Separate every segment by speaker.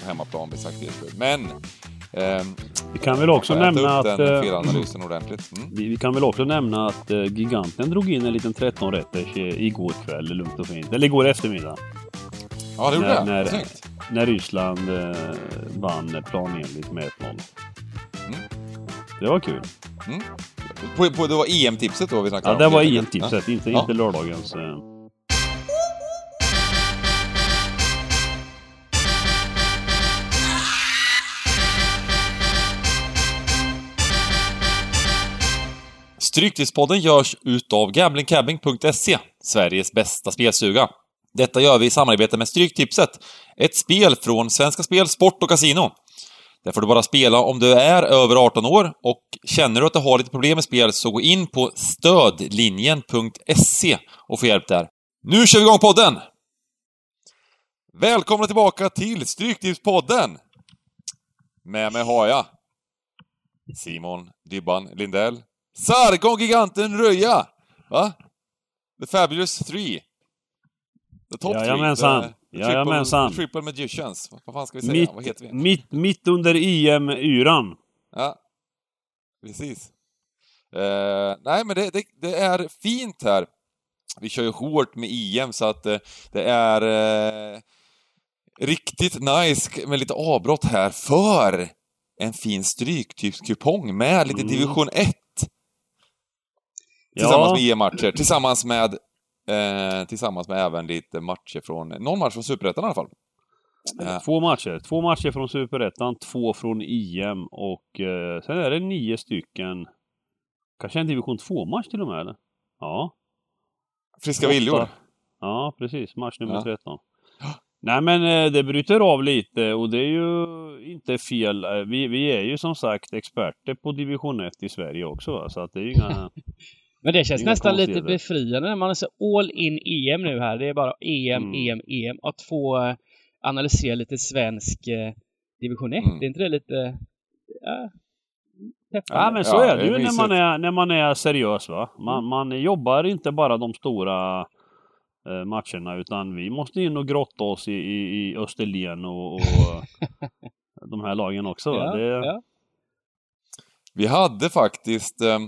Speaker 1: på hemmaplan vid Sankt Petersburg. Men... ehm,
Speaker 2: Vi kan väl också nämna att... eh.
Speaker 1: Mm.
Speaker 2: Vi, vi kan väl också nämna att eh, Giganten drog in en liten 13-rätters eh, igår kväll, lugnt och fint. Eller igår eftermiddag.
Speaker 1: Ja, det gjorde
Speaker 2: När-
Speaker 1: jag.
Speaker 2: när-
Speaker 1: Snyggt.
Speaker 2: När Ryssland eh, vann planenligt med 1-0.
Speaker 1: Mm.
Speaker 2: Det var kul.
Speaker 1: På, på, det var EM-tipset då vi snackade
Speaker 2: Ja,
Speaker 1: om.
Speaker 2: det var
Speaker 1: helt
Speaker 2: en
Speaker 1: enkelt.
Speaker 2: tipset, inte,
Speaker 1: Ja.
Speaker 2: inte lördagens. Eh.
Speaker 1: Stryktipspodden görs utav gamblingcabbing.se, Sveriges bästa spelstuga. Detta gör vi i samarbete med Stryktipset, ett spel från Svenska Spel, Sport och Casino. Där får du bara spela om du är över 18 år och känner du att du har lite problem med spel så gå in på stödlinjen.se och få hjälp där. Nu kör vi igång podden! Välkomna tillbaka till Stryktipspodden! Med mig har jag Simon Dybban Lindell Sargon Giganten Röja! Va? The Fabulous Three. The top
Speaker 2: Jajamensan.
Speaker 1: three. The, the
Speaker 2: Jajamensan.
Speaker 1: Triple, triple Magicians. Vad- Vad fan ska vi säga?
Speaker 2: Mitt,
Speaker 1: Vad heter vi?
Speaker 2: mitt, mitt under EM-yran.
Speaker 1: Ja. Precis. Eh, nej, men det, det, det är fint här. Vi kör ju hårt med EM så att eh, det är eh, riktigt nice med lite avbrott här för en fin stryktipskupong med lite
Speaker 2: Mm.
Speaker 1: division 1. Tillsammans
Speaker 2: Ja.
Speaker 1: med EM-matcher, tillsammans med eh, tillsammans med även lite matcher från, någon match från Superettan i alla fall. Eh,
Speaker 2: Två matcher. Två matcher från Superettan, två från EM och eh, sen är det nio stycken. Kanske en division 2-match till och med eller? Ja.
Speaker 1: friska
Speaker 2: Åtta.
Speaker 1: viljor.
Speaker 2: Ja, precis. Match nummer
Speaker 1: Ja.
Speaker 2: 13. Nej men eh, det bryter av lite och det är ju inte fel. Eh, Vi, vi är ju som sagt experter på division 1 i Sverige också va? så att det är ju inga...
Speaker 3: Men det känns
Speaker 2: Inga
Speaker 3: nästan lite befriande när man är så all in EM nu här. Det är bara EM,
Speaker 2: Mm.
Speaker 3: EM, EM. Att få eh, analysera lite svensk eh, division 1.
Speaker 1: Mm.
Speaker 3: Det är inte det lite... Ja,
Speaker 2: Ja men så
Speaker 1: Ja,
Speaker 2: är det
Speaker 1: det
Speaker 2: ju
Speaker 1: är
Speaker 2: när man är, när man är seriös va. Man, man jobbar inte bara de stora eh, matcherna utan vi måste in och grotta oss i, i, i Österlen och, och de här lagen också.
Speaker 3: Ja,
Speaker 2: det,
Speaker 3: ja.
Speaker 1: Vi hade faktiskt eh,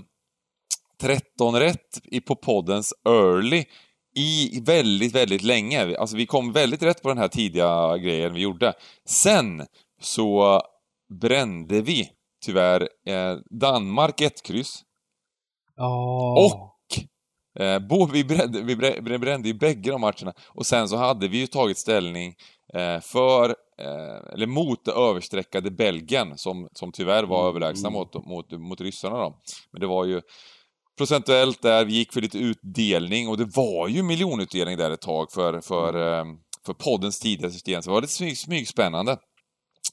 Speaker 1: 13 rätt i, på poddens early i väldigt, väldigt länge. Alltså vi kom väldigt rätt på den här tidiga grejen vi gjorde. Sen så brände vi tyvärr eh, Danmark ett kryss.
Speaker 3: Åh.
Speaker 1: Och eh, bo, vi, brände, vi brä- brände i bägge de matcherna. Och sen så hade vi ju tagit ställning eh, för, eh, eller mot det överstreckade Belgien som, som tyvärr var
Speaker 2: Mm,
Speaker 1: överlägsna
Speaker 2: mm.
Speaker 1: mot, mot, mot ryssarna då. Men det var ju procentuellt där, vi gick för lite utdelning och det var ju miljonutdelning där ett tag för, för,
Speaker 2: Mm.
Speaker 1: eh, för poddens tidiga system. Så det var lite smyg, smygspännande.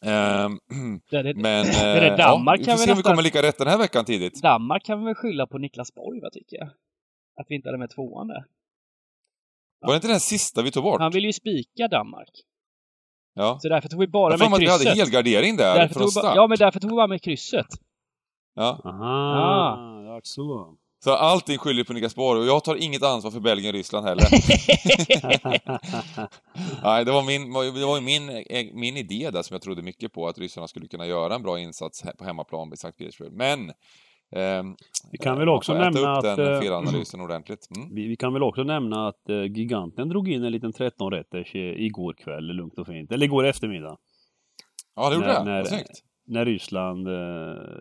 Speaker 1: Ehm,
Speaker 3: Det det,
Speaker 1: men
Speaker 3: det
Speaker 1: eh,
Speaker 3: Danmark
Speaker 1: ja, vi får
Speaker 3: vi
Speaker 1: se om vi kommer lika rätt den här veckan tidigt.
Speaker 3: Danmark kan vi väl skylla på Niklas Borg, vad tycker jag? Att vi inte hade med tvåan där.
Speaker 1: Var det inte den sista vi tog bort?
Speaker 3: Han ville ju spika Danmark.
Speaker 1: Ja.
Speaker 3: Så därför tog vi bara
Speaker 1: Jag
Speaker 3: med
Speaker 1: mig att vi
Speaker 3: krysset.
Speaker 1: hade helgardering där
Speaker 3: därför
Speaker 1: från
Speaker 3: tog vi bara,
Speaker 1: start.
Speaker 3: ja, men därför tog vi bara med krysset.
Speaker 1: Ja.
Speaker 2: aha,
Speaker 3: Ah.
Speaker 2: det var så.
Speaker 1: Så allting skyller på Niklas Borg och jag tar inget ansvar för Belgien och Ryssland heller. Nej, det var min, det var min, eh, min idé där som jag trodde mycket på, att ryssarna skulle kunna göra en bra insats på hemmaplan vid Sankt Petersburg. Men... ehm,
Speaker 2: Vi kan väl också nämna att,
Speaker 1: den
Speaker 2: eh.
Speaker 1: Mm.
Speaker 2: Vi, vi kan väl också nämna att eh, Giganten drog in en liten 13-rätters eh, igår kväll, lugnt och fint. Eller igår eftermiddag.
Speaker 1: Ja, det gjorde
Speaker 2: När-
Speaker 1: jag.
Speaker 2: när-
Speaker 1: snyggt.
Speaker 2: När Ryssland eh,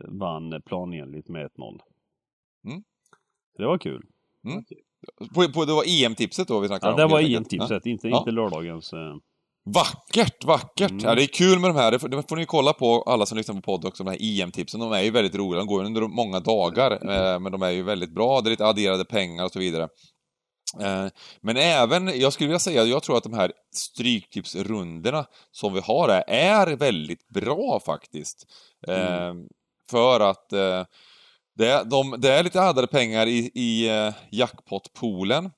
Speaker 2: vann planenligt med 1-0.
Speaker 1: Mm.
Speaker 2: Det var kul.
Speaker 1: På, på, det var EM-tipset då vi snackade
Speaker 2: Ja,
Speaker 1: om?
Speaker 2: det var. EM-tipset, inte,
Speaker 1: Ja.
Speaker 2: inte lördagens. Eh.
Speaker 1: Vackert, vackert!
Speaker 2: Mm.
Speaker 1: Ja, det är kul med de här, det får, det får ni kolla på, alla som lyssnar på podd också, de här EM-tipsen, de är ju väldigt roliga, de går under många dagar, eh, men de är ju väldigt bra, det är lite adderade pengar och så vidare. Eh, men även, jag skulle vilja säga, jag tror att de här stryktipsrundorna som vi har här är väldigt bra faktiskt. Eh, För att eh, det, är- de, det är lite addade pengar i, i eh, jackpot-poolen.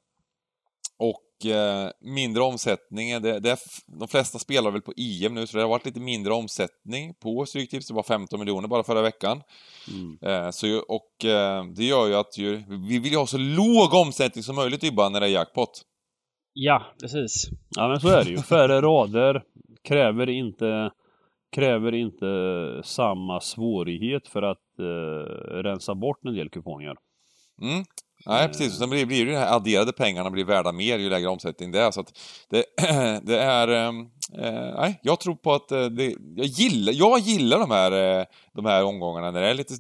Speaker 1: Och eh, mindre omsättning. Det, det är, de flesta spelar väl på EM nu, så det har varit lite mindre omsättning på Stryktips. Det var 15 miljoner bara förra veckan.
Speaker 2: Mm.
Speaker 1: Eh, så, och eh, det gör ju att ju, vi vill ju ha så låg omsättning som möjligt Ybban när det är jackpot.
Speaker 3: Ja, precis.
Speaker 2: Ja men så är det ju. Färre rader kräver inte kräver inte samma svårighet för att eh, rensa bort en del kuponger.
Speaker 1: Mm. Nej, precis. Och sen blir, blir det här adderade pengarna blir värda mer ju lägre omsättning det är. Så att det, det är... Ehm, eh, nej, jag tror på att eh, det, jag gillar, jag gillar de här, eh, de här omgångarna när det är lite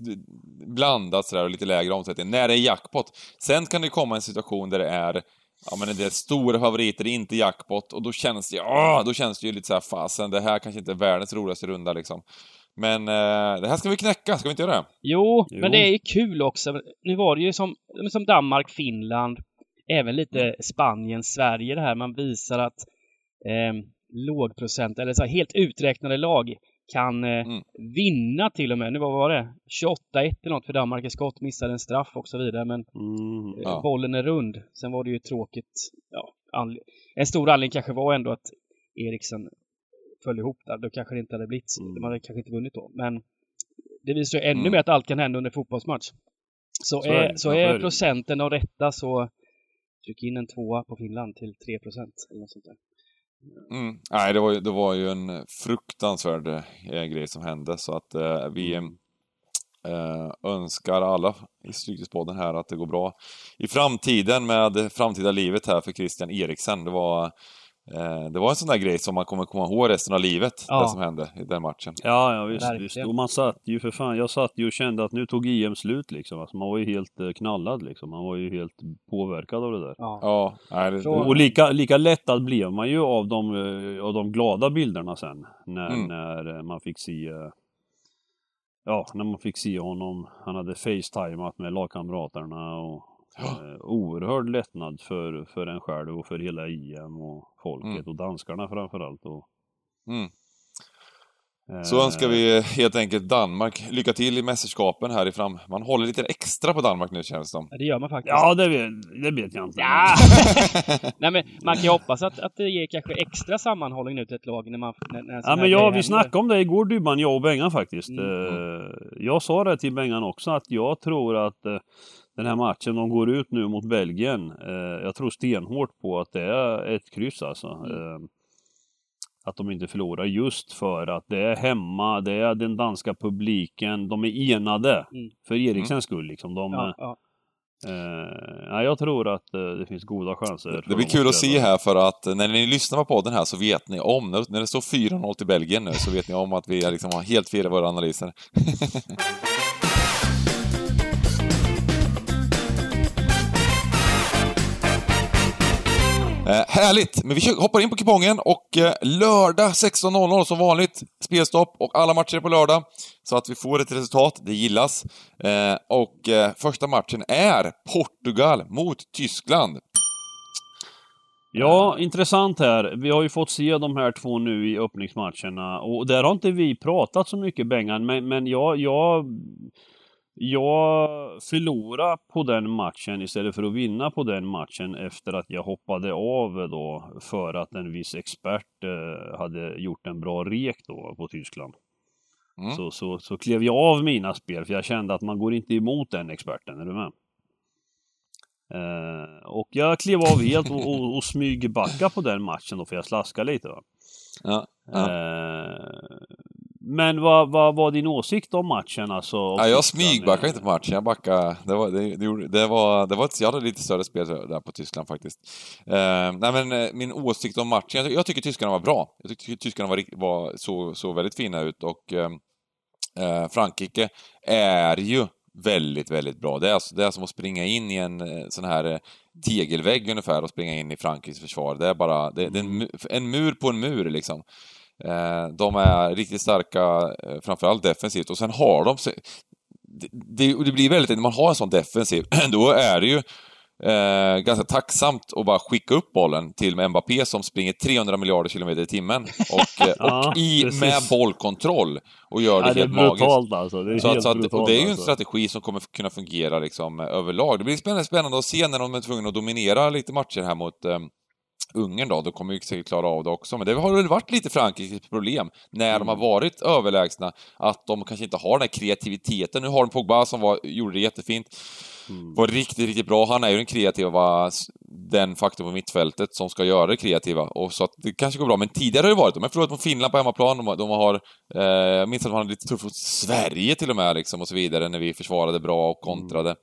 Speaker 1: blandat sådär och lite lägre omsättning, när det är jackpot. Sen kan det komma en situation där det är Ja men det är stora favoriter, inte jackpot, och då känns det, ja, då känns det ju lite såhär, fasen, det här kanske inte är världens roligaste runda liksom. Men eh, det här ska vi knäcka, ska vi inte göra det?
Speaker 3: Jo,
Speaker 2: Jo.
Speaker 3: men det är ju kul också. Nu var det ju som, som Danmark, Finland, även lite
Speaker 1: Mm.
Speaker 3: Spanien, Sverige det här. Man visar att eh, lågprocent, eller så här, helt uträknade lag kan eh,
Speaker 1: Mm.
Speaker 3: vinna till och med. Nu vad var det? 28-1 eller något för Danmark i skott, missade en straff och så vidare. Men
Speaker 2: Mm.
Speaker 3: eh,
Speaker 1: Ja.
Speaker 3: bollen är rund. Sen var det ju tråkigt. Ja, en stor anledning kanske var ändå att Eriksen föll ihop där. Då kanske det inte hade blivit så.
Speaker 2: Mm.
Speaker 3: De hade kanske inte vunnit då. Men det visar ju ännu
Speaker 1: Mm.
Speaker 3: mer att allt kan hända under fotbollsmatch. Så,
Speaker 2: Så är
Speaker 3: är, så är, procenten de rätta så tryck in en tvåa på Finland till 3 procent eller något sånt där.
Speaker 1: Mm. Nej, det var, ju, det var ju en fruktansvärd eh, grej som hände, så att eh, vi eh, önskar alla i Stryktipspodden här att det går bra i framtiden med framtida livet här för Christian Eriksen. Det var, det var en sån där grej som man kommer komma ihåg resten av livet,
Speaker 3: Ja.
Speaker 1: det som hände i den matchen.
Speaker 2: Ja, ja visst,
Speaker 3: Verkligen.
Speaker 2: visst. Och man satt ju för fan, jag satt ju och kände att nu tog EM slut liksom. Alltså, man var ju helt eh, knallad liksom. Man var ju helt påverkad av det där.
Speaker 3: Ja.
Speaker 1: Ja, nej, det,
Speaker 2: Och lika, lika lättad blev man ju av de, eh, av de glada bilderna sen. När,
Speaker 1: Mm.
Speaker 2: när eh, man fick se eh, Ja, när man fick se honom. Han hade facetimat med lagkamraterna och eh, oerhörd lättnad för, för en själv och för hela EM och folket
Speaker 1: Mm.
Speaker 2: och danskarna framförallt. Och,
Speaker 1: mm. Så önskar vi helt enkelt Danmark lycka till i mästerskapen här i fram. Man håller lite extra på Danmark nu känns det som.
Speaker 3: Ja, det gör man faktiskt.
Speaker 2: Ja, det vet, det vet jag inte.
Speaker 3: Ja. Nej men man kan ju hoppas att, att det ger kanske extra sammanhållning nu till ett lag när man... När, när
Speaker 2: Ja men ja, vi snackade om det igår Dybban, jag och Bengan faktiskt.
Speaker 3: Mm.
Speaker 2: Eh, Jag sa det till Bengan också att jag tror att eh, den här matchen de går ut nu mot Belgien, eh, jag tror stenhårt på att det är ett kryss alltså.
Speaker 3: Mm.
Speaker 2: Eh, Att de inte förlorar just för att det är hemma, det är den danska publiken, de är enade
Speaker 3: Mm.
Speaker 2: för Eriksens skull liksom. De,
Speaker 3: Ja, ja.
Speaker 2: eh, ja, jag tror att eh, det finns goda chanser.
Speaker 1: Det blir kul att se här för att när ni lyssnar på podden här så vet ni om, när när det står 4-0 till Belgien nu, så vet ni om att vi liksom har helt fel i våra analyser. Eh, härligt! Men vi hoppar in på kupongen och eh, lördag 16.00 som vanligt spelstopp och alla matcher är på lördag. Så att vi får ett resultat, det gillas. Eh, och eh, första matchen är Portugal mot Tyskland.
Speaker 2: Ja, intressant här. Vi har ju fått se de här två nu i öppningsmatcherna och där har inte vi pratat så mycket Bengan, men, men jag, jag, jag förlorade på den matchen istället för att vinna på den matchen efter att jag hoppade av då för att en viss expert eh, hade gjort en bra rek då på Tyskland.
Speaker 1: Mm.
Speaker 2: Så, så, så klev jag av mina spel för jag kände att man går inte emot den experten, är du med? Eh, och jag klev av helt och, och, och smygbacka på den matchen då för jag slaskade lite. Va?
Speaker 1: Ja, ja.
Speaker 2: Eh, men vad, vad var din åsikt om matchen alltså? om
Speaker 1: Ja, jag smygbackade inte på matchen, jag backade. Det var, det, det, var, det var ett, jag hade lite större spel där på Tyskland faktiskt. Eh, nej men eh, min åsikt om matchen, jag, jag tycker tyskarna var bra. Jag tycker tyskarna var, var så, så väldigt fina ut och eh, Frankrike är ju väldigt, väldigt bra. Det är, alltså- det är som att springa in i en sån här tegelvägg ungefär och springa in i Frankrikes försvar. Det är bara, det, det är en, en mur på en mur liksom. Eh, de är riktigt starka, eh, framförallt defensivt, och sen har de... Det, det, blir väldigt, när man har en sån defensiv, då är det ju eh, ganska tacksamt att bara skicka upp bollen till Mbappé som springer 300 miljarder kilometer i timmen och, eh,
Speaker 2: Ja,
Speaker 1: och i,
Speaker 2: precis.
Speaker 1: med bollkontroll och gör det
Speaker 2: Ja, det
Speaker 1: helt magiskt.
Speaker 2: alltså. Det är
Speaker 1: Så att,
Speaker 2: helt
Speaker 1: så att,
Speaker 2: brutalt
Speaker 1: det är ju en
Speaker 2: alltså.
Speaker 1: strategi som kommer kunna fungera liksom, överlag. Det blir spännande, spännande att se när de är tvungna att dominera lite matcher här mot, eh, Ungern då, då kommer ju säkert klara av det också. Men det har väl varit lite Frankrikes problem när de har varit överlägsna, att de kanske inte har den här kreativiteten. Nu har de Pogba som var, gjorde det jättefint, var riktigt, riktigt bra. Han är ju den kreativa, den faktorn på mittfältet som ska göra det kreativa. Och så att det kanske går bra, men tidigare har det varit, de har förlorat mot Finland på hemmaplan, de har, de har eh, jag minns att de hade lite tufft mot Sverige till och med liksom och så vidare, när vi försvarade bra och kontrade. Eh,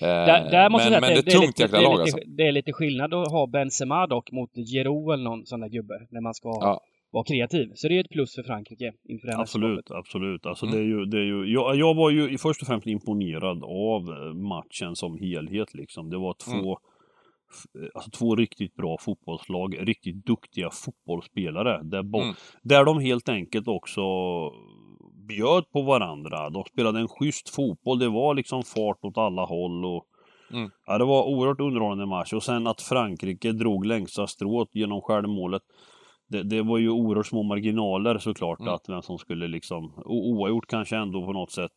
Speaker 3: Där, där måste
Speaker 1: men,
Speaker 3: jag
Speaker 1: men
Speaker 3: säga
Speaker 1: det
Speaker 3: att
Speaker 1: är
Speaker 3: det, är
Speaker 1: tungt
Speaker 3: lite,
Speaker 1: jäkla
Speaker 3: det, är
Speaker 1: lag
Speaker 3: lite,
Speaker 1: alltså.
Speaker 3: det är lite skillnad att ha Benzema dock mot Giroud eller någon sån där gubbe när man ska
Speaker 1: Ja.
Speaker 3: vara kreativ. Så det är ett plus för Frankrike inför det här
Speaker 2: Absolut, absolut. Alltså
Speaker 1: Mm.
Speaker 2: det är ju, det är ju, jag, jag var ju först och främst imponerad av eh, matchen som helhet liksom. Det var två,
Speaker 1: Mm.
Speaker 2: f- alltså två riktigt bra fotbollslag, riktigt duktiga fotbollsspelare. Där,
Speaker 1: Mm.
Speaker 2: där de helt enkelt också bjöd på varandra. De spelade en schysst fotboll, det var liksom fart åt alla håll och
Speaker 1: Mm.
Speaker 2: Ja, det var oerhört underhållande match och sen att Frankrike drog längsta strået genom självmålet. Det, det var ju oerhört små marginaler såklart
Speaker 1: Mm.
Speaker 2: att vem som skulle liksom, oavgjort kanske ändå på något sätt.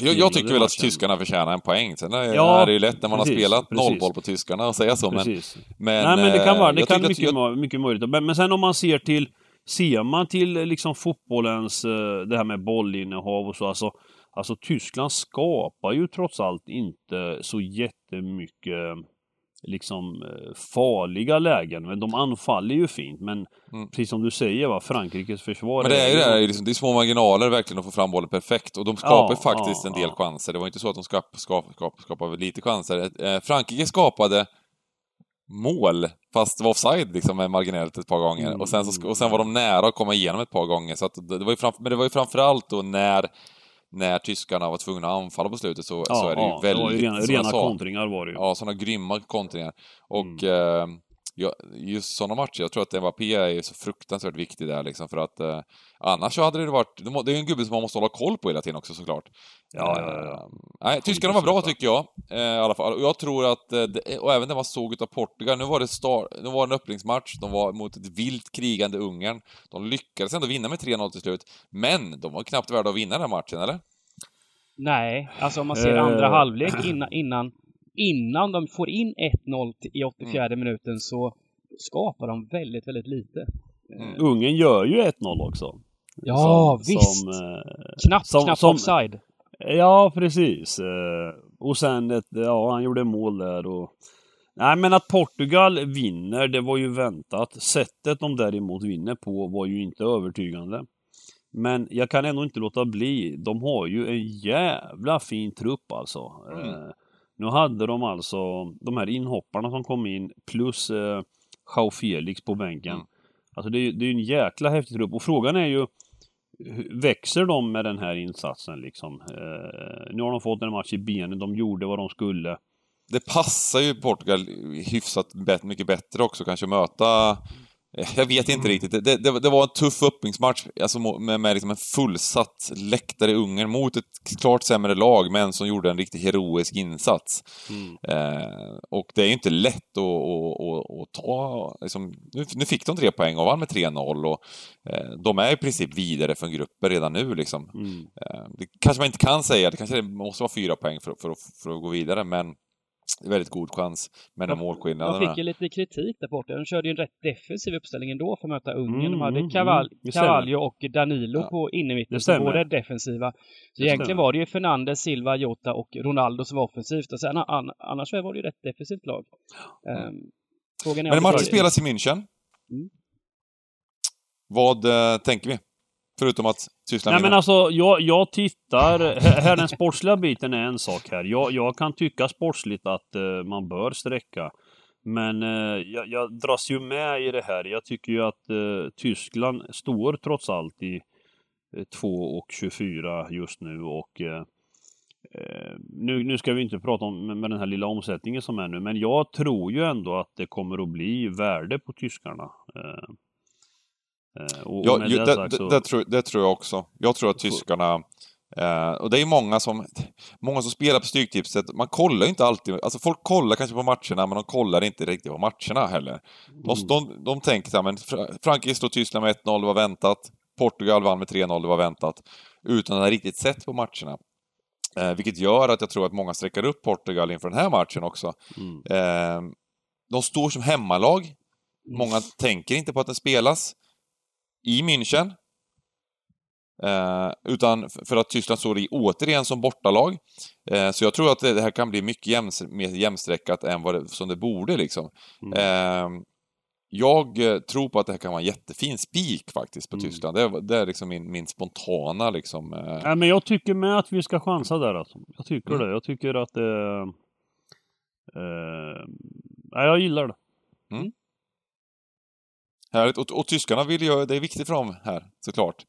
Speaker 1: Jag, jag tycker
Speaker 2: det
Speaker 1: väl att tyskarna förtjänar en poäng. Sen är,
Speaker 2: Ja,
Speaker 1: är det ju lätt när man
Speaker 2: precis,
Speaker 1: har spelat
Speaker 2: precis.
Speaker 1: nollboll på tyskarna att säga så, men...
Speaker 2: Precis.
Speaker 1: men
Speaker 2: Nej men det kan
Speaker 1: eh,
Speaker 2: vara, det
Speaker 1: jag
Speaker 2: kan mycket,
Speaker 1: jag...
Speaker 2: mycket möjligt. Men, men sen om man ser till, ser man till eh, liksom fotbollens, eh, det här med bollinnehav och så, alltså, alltså Tyskland skapar ju trots allt inte så jättemycket liksom eh, farliga lägen. Men de anfaller ju fint. Men
Speaker 1: Mm.
Speaker 2: precis som du säger va, Frankrikes försvar
Speaker 1: Men det är ju det här, liksom, det är små marginaler verkligen att få fram bollen perfekt. Och de skapar
Speaker 2: Ja,
Speaker 1: faktiskt
Speaker 2: ja,
Speaker 1: en del
Speaker 2: ja.
Speaker 1: chanser. Det var inte så att de skap, skap, skap, skapade lite chanser. Eh, Frankrike skapade mål, fast det var offside liksom med marginellt ett par gånger.
Speaker 2: Mm.
Speaker 1: Och, sen så, och sen var de nära att komma igenom ett par gånger. Så det, det var ju fram, men det var ju framförallt då när, när tyskarna var tvungna att anfalla på slutet så, så är det ju
Speaker 2: ja,
Speaker 1: väldigt...
Speaker 2: det var ju rena, rena
Speaker 1: sa,
Speaker 2: kontringar var det ju.
Speaker 1: Ja, sådana grymma kontringar. Och
Speaker 2: Mm.
Speaker 1: eh, ja, just sådana matcher, jag tror att Mbappé är så fruktansvärt viktig där liksom för att eh, annars så hade det varit, det är ju en gubbe som man måste hålla koll på hela tiden också såklart.
Speaker 2: Ja, ja, ja.
Speaker 1: Eh, nej, tyskarna var bra
Speaker 2: 100%.
Speaker 1: tycker jag, eh, i alla fall. Och jag tror att, eh, det, och även det man såg utav Portugal, nu var det star, nu var det en öppningsmatch, de var mot ett vilt krigande Ungern. De lyckades ändå vinna med 3-0 till slut, men de var knappt värda att vinna den här matchen, eller?
Speaker 3: Nej, alltså om man ser
Speaker 2: Eh.
Speaker 3: andra halvlek innan, innan, innan de får in 1-0 t- i 84
Speaker 1: Mm.
Speaker 3: minuten så skapar de väldigt, väldigt lite.
Speaker 1: Mm.
Speaker 2: Ungen gör ju 1-0 också.
Speaker 3: Ja, visst!
Speaker 2: Som, eh,
Speaker 3: Knappt,
Speaker 2: som-
Speaker 3: knappt
Speaker 2: som-
Speaker 3: offside.
Speaker 2: Ja, precis. Eh, Och sen, ett, ja, han gjorde mål där och... Nej, men att Portugal vinner, det var ju väntat. Sättet de däremot vinner på var ju inte övertygande. Men jag kan ändå inte låta bli. De har ju en jävla fin trupp alltså.
Speaker 1: Mm.
Speaker 2: Nu hade de alltså de här inhopparna som kom in plus eh, Jao Felix på bänken.
Speaker 1: Mm.
Speaker 2: Alltså det är, det är ju en jäkla häftig trupp och frågan är ju Växer de med den här insatsen liksom? Eh, nu har de fått en match i benen, de gjorde vad de skulle.
Speaker 1: det passar ju Portugal hyfsat mycket bättre också kanske att möta jag vet inte riktigt. Det, det, det var en tuff öppningsmatch alltså med, med liksom en fullsatt läktare i Ungern mot ett klart sämre lag, men som gjorde en riktigt heroisk insats. Eh, och det är ju inte lätt att, att, att, att ta... Liksom, nu, nu fick de tre poäng och vann med 3-0 och eh, de är i princip vidare från gruppen redan nu liksom.
Speaker 2: Mm.
Speaker 1: Eh, Det kanske man inte kan säga, det kanske måste vara fyra poäng för, för, att- för att gå vidare, men väldigt god chans med den
Speaker 3: De
Speaker 1: målskillnaden.
Speaker 3: fick ju lite kritik där borta. De körde ju en rätt defensiv uppställning ändå för att möta Ungern. De hade
Speaker 2: Mm,
Speaker 3: Caval
Speaker 2: mm, stämmer.
Speaker 3: Cavallo och Danilo
Speaker 1: Ja.
Speaker 3: på innermitten som båda är defensiva. Så
Speaker 2: Det
Speaker 3: egentligen
Speaker 2: stämmer.
Speaker 3: var det ju Fernandes, Silva, Jota och Ronaldo som var offensivt. Och sen, an, annars var det ju rätt defensivt lag. Um, frågan är
Speaker 1: Men matchen spelas i München.
Speaker 3: Mm.
Speaker 1: Vad eh, tänker vi? Förutom att Tyskland
Speaker 2: Nej men
Speaker 1: vinner.
Speaker 2: alltså, jag, jag tittar, här, den sportsliga biten är en sak här. Jag, jag kan tycka sportsligt att eh, man bör sträcka. Men eh, jag, jag dras ju med i det här. Jag tycker ju att eh, Tyskland står trots allt i eh, 2 och 24 just nu och nu, nu ska vi inte prata om med, med den här lilla omsättningen som är nu, men jag tror ju ändå att det kommer att bli värde på tyskarna. Eh, och
Speaker 1: Ja, ju,
Speaker 2: det
Speaker 1: det,
Speaker 2: så-
Speaker 1: det, tror, det tror jag också. Jag tror att tyskarna... Eh, och det är många som, många som spelar på Stryktipset, man kollar inte alltid, alltså folk kollar kanske på matcherna, men de kollar inte riktigt på matcherna heller. De,
Speaker 2: Mm.
Speaker 1: de, de tänker så här, men Fra- Frankrike slår Tyskland med 1-0, det var väntat. Portugal vann med 3-0, det var väntat. Utan att ha riktigt sett på matcherna. Eh, vilket gör att jag tror att många sträcker upp Portugal inför den här matchen också.
Speaker 2: Mm.
Speaker 1: Eh, de står som hemmalag Många tänker inte på att den spelas i München. Eh, utan för att Tyskland står i återigen som bortalag. Eh, så jag tror att det här kan bli mycket jäms, mer jämsträckat än vad det, som det borde liksom.
Speaker 2: Mm.
Speaker 1: Eh, jag eh, tror på att det här kan vara en jättefin spik faktiskt på
Speaker 2: Mm.
Speaker 1: Tyskland. Det är, det är liksom min, min spontana liksom... Eh,
Speaker 2: Nej, men jag tycker med att vi ska chansa där alltså. Jag tycker
Speaker 1: Mm.
Speaker 2: det. Jag tycker att det... Eh, nej, jag gillar det.
Speaker 1: Härligt. Och, och tyskarna vill ju, det är viktigt för dem här, såklart.